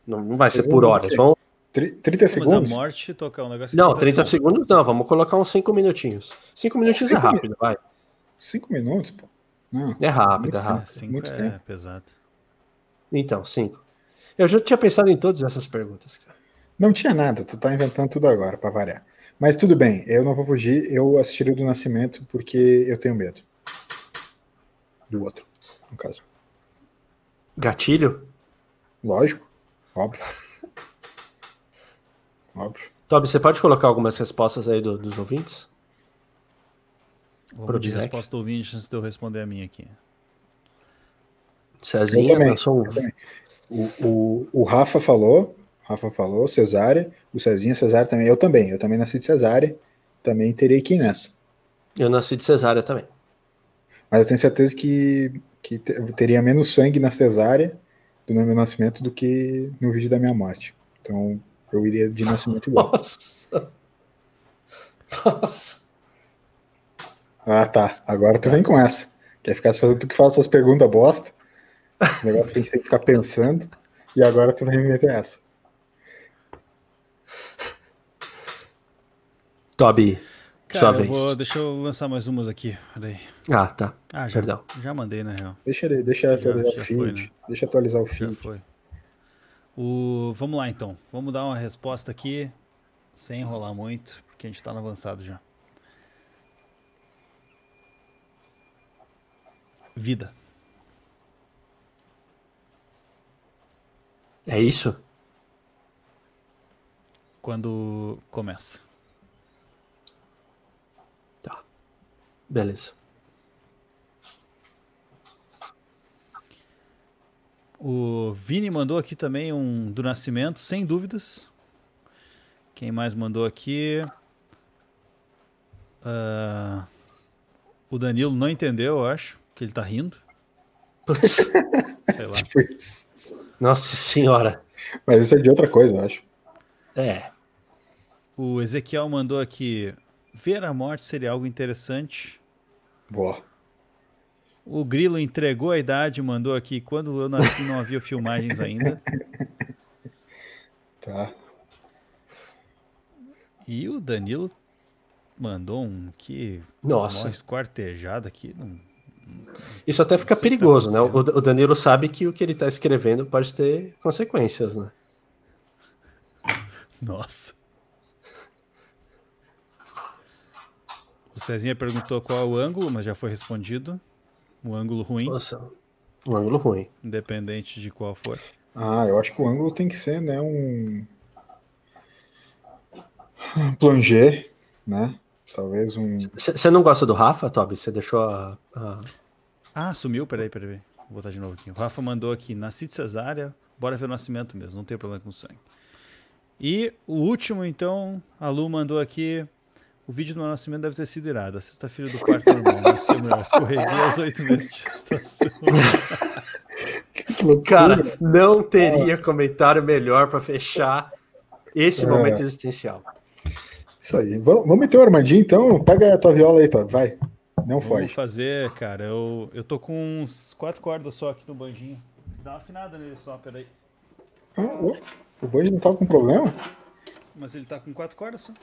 Não vai ser resumo por horas. Vamos, 30 segundos? a morte tocar um negócio Não, 30 segundos não, vamos colocar uns 5 minutinhos. 5 minutinhos é rápido, mi... vai. 5 minutos, pô. Não, é rápido, é rápido. 5 é, é pesado. Então, 5. Eu já tinha pensado em todas essas perguntas, cara. Não tinha nada, tu tá inventando tudo agora, pra variar. Mas tudo bem, eu não vou fugir, eu assistiria do Nascimento porque eu tenho medo. Do outro, no caso. Gatilho? Lógico, óbvio. Óbvio. Toby, você pode colocar algumas respostas aí do, dos ouvintes? Vou pedir resposta do ouvinte antes de eu responder a minha aqui. Cezinha, eu sou... o, o, o Rafa falou, Rafa falou, cesárea, o Cezinha, cesárea também, eu também, eu também nasci de cesárea, também teria que ir nessa. Eu nasci de cesárea também. Mas eu tenho certeza que, que teria menos sangue na cesárea do meu nascimento do que no vídeo da minha morte. Então, eu iria de nascimento igual. Nossa. Nossa. Ah, tá. Agora tu vem com essa. Quer ficar fazendo tu que faz essas perguntas bosta. Esse negócio tem que ficar pensando. E agora tu vem me meter essa. Toby, Cara, sua vez. Vou, deixa eu lançar mais umas aqui. Peraí. Ah, tá. Ah, já, Perdão. Já mandei, na real. Deixa, ele, deixa atualizar já, o feed. Foi, né? Deixa atualizar o feed. Já foi. O, vamos lá então. Vamos dar uma resposta aqui, sem enrolar muito, porque a gente está no avançado já. Vida. É isso? Quando começa. Beleza. O Vini mandou aqui também um do Nascimento, sem dúvidas. Quem mais mandou aqui? Uh, o Danilo não entendeu, eu acho, que ele tá rindo. Sei lá. Nossa senhora. Mas isso é de outra coisa, eu acho. É. O Ezequiel mandou aqui: ver a morte seria algo interessante. Boa. O Grilo entregou a idade, mandou aqui. Quando eu nasci, não havia filmagens ainda. Tá. E o Danilo mandou um que. Nossa. esquartejado aqui. Não, Isso até fica tá perigoso, tá né? O, o Danilo sabe que o que ele está escrevendo pode ter consequências, né? Nossa. O Cezinha perguntou qual é o ângulo, mas já foi respondido. Um ângulo ruim. Nossa, um ângulo ruim. Independente de qual for. Ah, eu acho que o ângulo tem que ser, né, um, um plonger, né? Talvez um. Você não gosta do Rafa, Toby? Você deixou a, a, Ah, sumiu? Peraí, peraí. Vou botar de novo aqui. O Rafa mandou aqui, nasci de cesárea, bora ver o nascimento mesmo, não tem problema com sangue. E o último, então, a Lu mandou aqui, o vídeo do meu nascimento deve ter sido irado. A sexta-feira do quarto normal. Nasci mulher. Escorreguei às oito meses de gestação. Cara, não teria comentário melhor para fechar esse é. momento existencial. Isso aí. Vamos, vamos meter o Armandinho, então? Pega a tua viola aí, tá? Vai. Não foi. Vamos fazer, cara. Eu, eu tô com uns quatro cordas só aqui no banjinho. Dá uma afinada nele só, peraí. Ah, o banjo não tá com problema? Mas ele tá com quatro cordas só.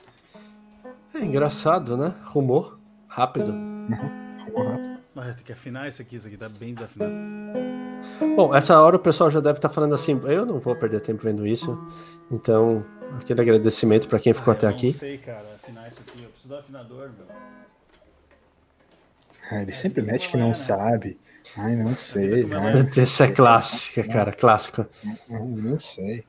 É engraçado, né? Rumor rápido. Rumor rápido. Mas tem que afinar isso aqui, isso aqui tá bem desafinado. Bom, essa hora o pessoal já deve estar tá falando assim, eu não vou perder tempo vendo isso. Então, aquele agradecimento para quem ficou ah, até aqui. Eu não sei, cara, afinar isso aqui. Eu preciso do afinador, meu. Ah, ele sempre mete que não né? sabe. Ai, não sei. Ai. Essa é clássica, cara, clássico. não sei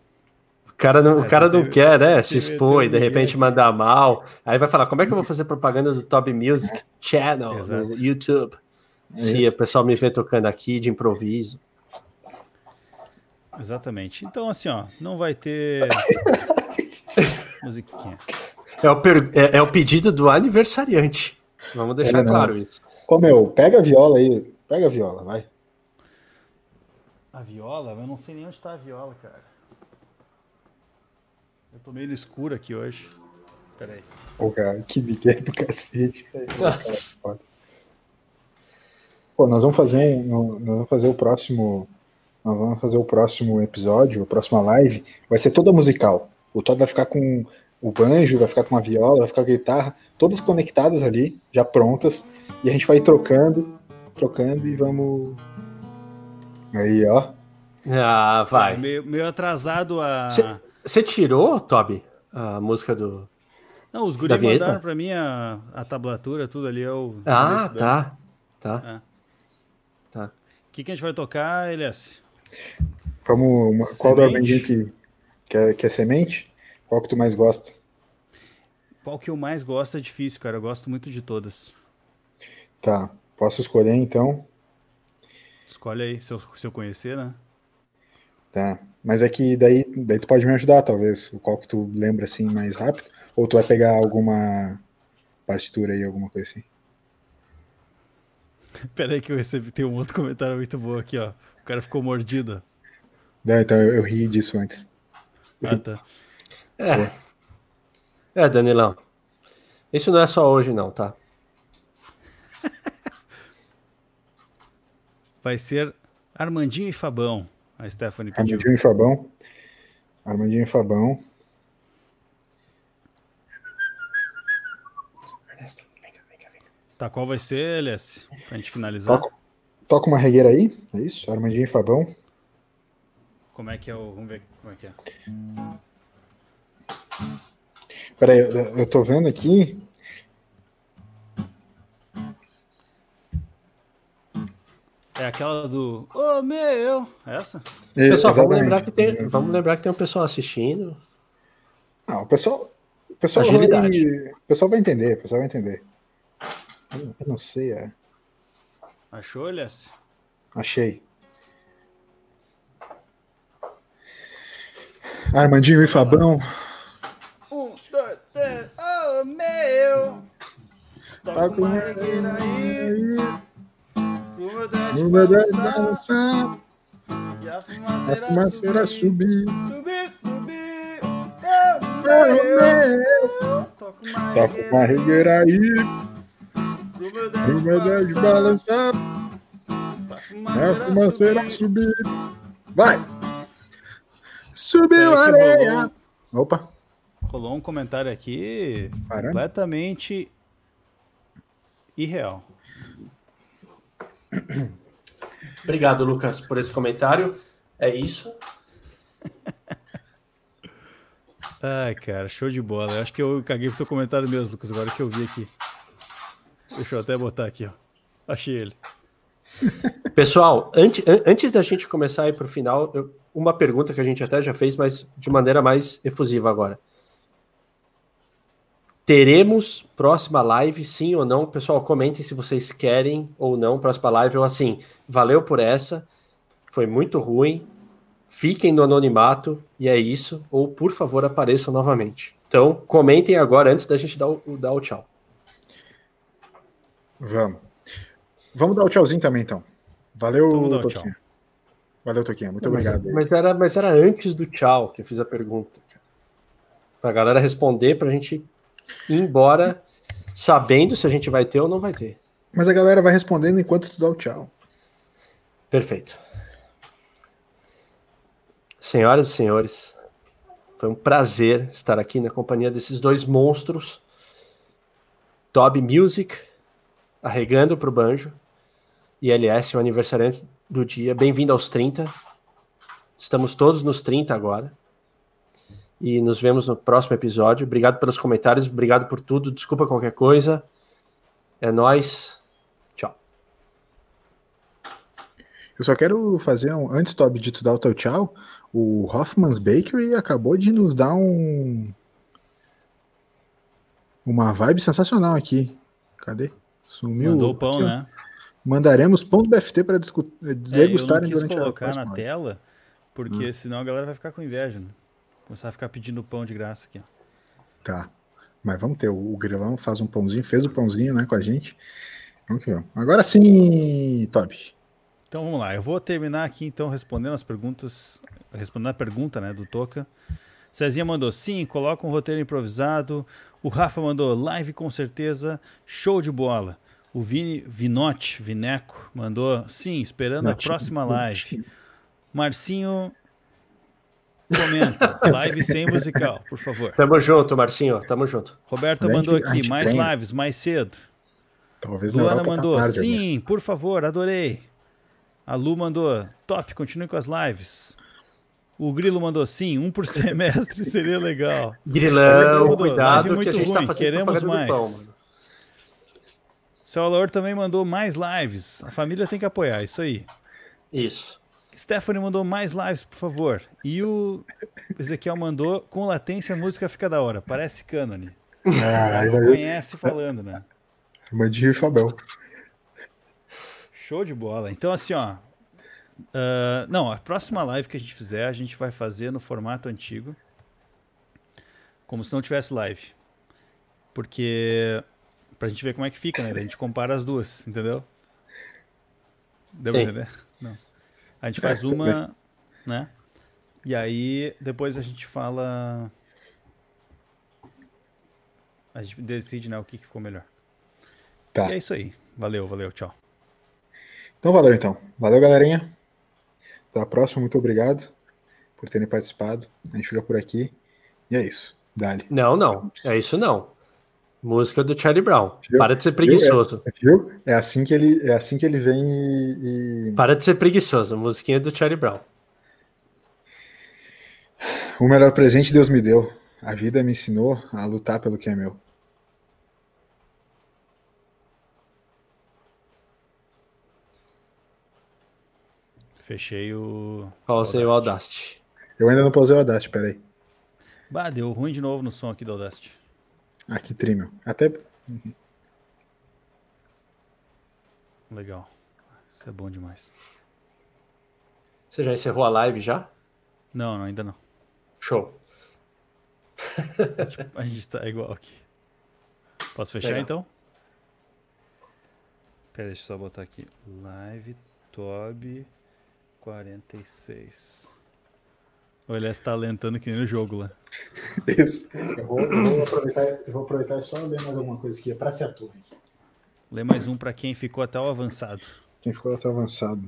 cara não, o cara não quer, né? Se expor e de repente mandar mal. Aí vai falar: como é que eu vou fazer propaganda do Top Music Channel Exato. no YouTube? Se o pessoal me vê tocando aqui de improviso. Exatamente. Então, assim, ó, não vai ter musiquinha. É o, per... é, é, o pedido do aniversariante. Vamos deixar é, claro isso. Ô meu, pega a viola aí. Pega a viola, vai. A viola? Eu não sei nem onde tá a viola, cara. Eu tô meio no escuro aqui hoje. Peraí. Pô, cara, que migué do cacete. Pô, nós vamos fazer um, nós vamos fazer o próximo, nós vamos fazer o próximo episódio, a próxima live, vai ser toda musical. O Todd vai ficar com o banjo, vai ficar com a viola, vai ficar com a guitarra, todas conectadas ali, já prontas, e a gente vai trocando, trocando e vamos aí, ó. Ah, vai. É meio, meio atrasado a Cê... Você tirou, Toby, a música do. Não, os guris mandaram pra mim a, a tablatura, tudo ali. Eu, ah, tá. Tá. É. Tá. O que, que a gente vai tocar, Elias? Vamos. Uma, qual do Armandinho que, que, é, que é semente? Qual que tu mais gosta? Qual que eu mais gosto é difícil, cara. Eu gosto muito de todas. Tá. Posso escolher então? Escolhe aí, se eu, se eu conhecer, né? Tá. Mas é que daí, daí tu pode me ajudar, talvez. O qual que tu lembra assim mais rápido? Ou tu vai pegar alguma partitura aí, alguma coisa assim? Pera aí que eu recebi, tem um outro comentário muito bom aqui, ó. O cara ficou mordido. Não, então eu, eu ri disso antes. Ah, tá. É. É, Danilão. Isso não é só hoje, não, tá? Vai ser Armandinho e Fabão. A Stephanie pediu. Armandinho e Fabão. Armandinho e Fabão. Ernesto, vem cá, vem cá, vem cá. Tá, qual vai ser, Elias? Pra gente finalizar. Toca, toca uma regueira aí, é isso? Armandinho e Fabão. Como é que é o. Vamos ver como é que é. Peraí, eu, eu tô vendo aqui. É aquela do Ô oh, meu! Essa? Pessoal, vamos lembrar, que tem, vamos lembrar que tem um pessoal assistindo. Ah, o pessoal. O pessoal, vai, o pessoal vai entender, o pessoal vai entender. Eu, eu não sei, é. Achou, Elias? Achei. Armandinho e Fabão. Um, dois, três, oh meu! Toca tá uma regueira aí. No meu dez balançar. E a fumaceira, a fumaceira subir. Subir, subir. Oh, meu! Toca uma regueira aí. Dez balançar. A fumaceira subir. Vai! Subiu a areia. Rolou, Opa. Rolou um comentário aqui Para. completamente irreal. Obrigado, Lucas, por esse comentário. É isso. Ai, cara, show de bola. Eu acho que eu caguei pro teu comentário mesmo, Lucas, agora que eu vi aqui. Deixa eu até botar aqui, ó. Achei ele. Pessoal, antes, antes da gente começar a ir pro final, eu, uma pergunta que a gente até já fez, mas de maneira mais efusiva agora. Teremos próxima live, sim ou não? Pessoal, comentem se vocês querem ou não próxima live. Ou assim, valeu por essa, foi muito ruim, fiquem no anonimato e é isso. Ou por favor apareçam novamente. Então, comentem agora antes da gente dar o, dar o tchau. Vamos. Vamos dar o tchauzinho também, então. Valeu, então, Toquinha. Valeu, Toquinha. Muito mas, obrigado. Mas era, mas era antes do tchau que eu fiz a pergunta. Para a galera responder, para a gente ir embora sabendo se a gente vai ter ou não vai ter. Mas a galera vai respondendo enquanto tu dá o tchau. Perfeito. Senhoras e senhores, foi um prazer estar aqui na companhia desses dois monstros. Toby Music, arregando para o banjo, e LS, o aniversariante do dia. Bem-vindo aos 30. Estamos todos nos 30 agora. E nos vemos no próximo episódio. Obrigado pelos comentários, obrigado por tudo. Desculpa qualquer coisa. É nós. Tchau. Eu só quero fazer um. Antes, Toby, de tu dar o teu tchau, o Hoffman's Bakery acabou de nos dar um. Uma vibe sensacional aqui. Cadê? Sumiu. Mandou o pão, aqui, né? Mandaremos pão do BFT para degustarem é, eu não quis colocar na tela, porque hum. senão a galera vai ficar com inveja. Né? Começar a ficar pedindo pão de graça aqui. Ó. Tá. Mas vamos ter. O, Grilão faz um pãozinho, fez o pãozinho né, com a gente. Vamos que vamos. Agora sim, Toby. Então vamos lá. Eu vou terminar aqui então respondendo as perguntas. Respondendo a pergunta né, do Toca. Cezinha mandou sim, coloca um roteiro improvisado. O Rafa mandou live com certeza. Show de bola. O Vini, Vinote, Vineco, mandou, sim, esperando a próxima live. Marcinho, comenta, live sem musical, por favor. Tamo junto, Marcinho, tamo junto. Roberta mandou aqui, mais lives, mais cedo. Talvez Luana mandou, tarde, sim, né? por favor, adorei. A Lu mandou, top, continue com as lives. O Grilo mandou sim, um por semestre seria legal. Grilão, mandou, cuidado que a gente tá ruim, tá fazendo queremos mais. Pão, seu Alaor também mandou mais lives. A família tem que apoiar, isso aí. Isso. Stephanie mandou mais lives, por favor. E o Ezequiel mandou com latência a música fica da hora. Parece cânone. Ah, conhece falando, né? Mandinho e Fabel. Show de bola. Então, assim, ó. Uh, não, a próxima live que a gente fizer, a gente vai fazer no formato antigo. Como se não tivesse live. Porque Pra gente ver como é que fica, né? A gente compara as duas, entendeu? Deu pra entender? A gente faz é, uma, né? E aí depois a gente fala. A gente decide, né, o que, que ficou melhor. Tá. E é isso aí. Valeu, valeu, tchau. Então valeu então. Valeu, galerinha. Até a próxima, muito obrigado por terem participado. A gente fica por aqui. E é isso. Dali. Não, não. É isso não. Música do Charlie Brown. Viu? Para de ser preguiçoso. É, viu? É assim que ele, é assim que ele vem e, e... Para de ser preguiçoso. Musiquinha do Charlie Brown. O melhor presente Deus me deu. A vida me ensinou a lutar pelo que é meu. Fechei o. Pausei o Audacity. Eu ainda não pausei o Audacity, peraí. Bah, deu ruim de novo no som aqui do Audacity. Aqui, Trimel. Até. Legal. Isso é bom demais. Você já encerrou a live já? Não, não ainda não. Show. A gente tá igual aqui. Posso fechar Legal. então? Pera, deixa eu só botar aqui. Live Tob 46. O LS tá alentando que nem no jogo lá. Isso. Eu vou, eu vou aproveitar, eu vou aproveitar e só ler mais alguma coisa aqui. É pra ser a torre. Lê mais um pra quem ficou até o avançado. Quem ficou até avançado.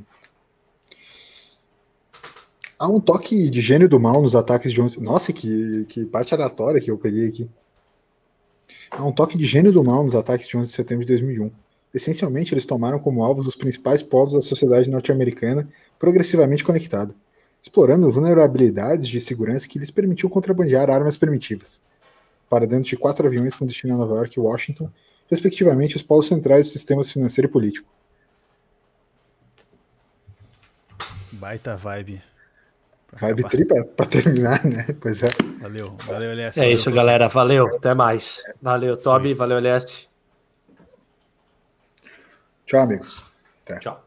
Há um toque de gênio do mal nos ataques de 11. Nossa, que, que parte aleatória que eu peguei aqui. Há um toque de gênio do mal nos ataques de 11 de setembro de 2001. Essencialmente, eles tomaram como alvos os principais polos da sociedade norte-americana progressivamente conectada, explorando vulnerabilidades de segurança que lhes permitiu contrabandear armas primitivas. Para dentro de quatro aviões com destino a Nova York e Washington, respectivamente os polos centrais dos sistemas financeiro e político. Baita vibe. Pra Vibe acabar. tri pra, pra terminar, né? Pois é. Valeu, valeu, LS. É valeu isso, galera. Valeu. Até mais. Valeu, Toby. Valeu, Leste. Tchau, amigos. Tchau.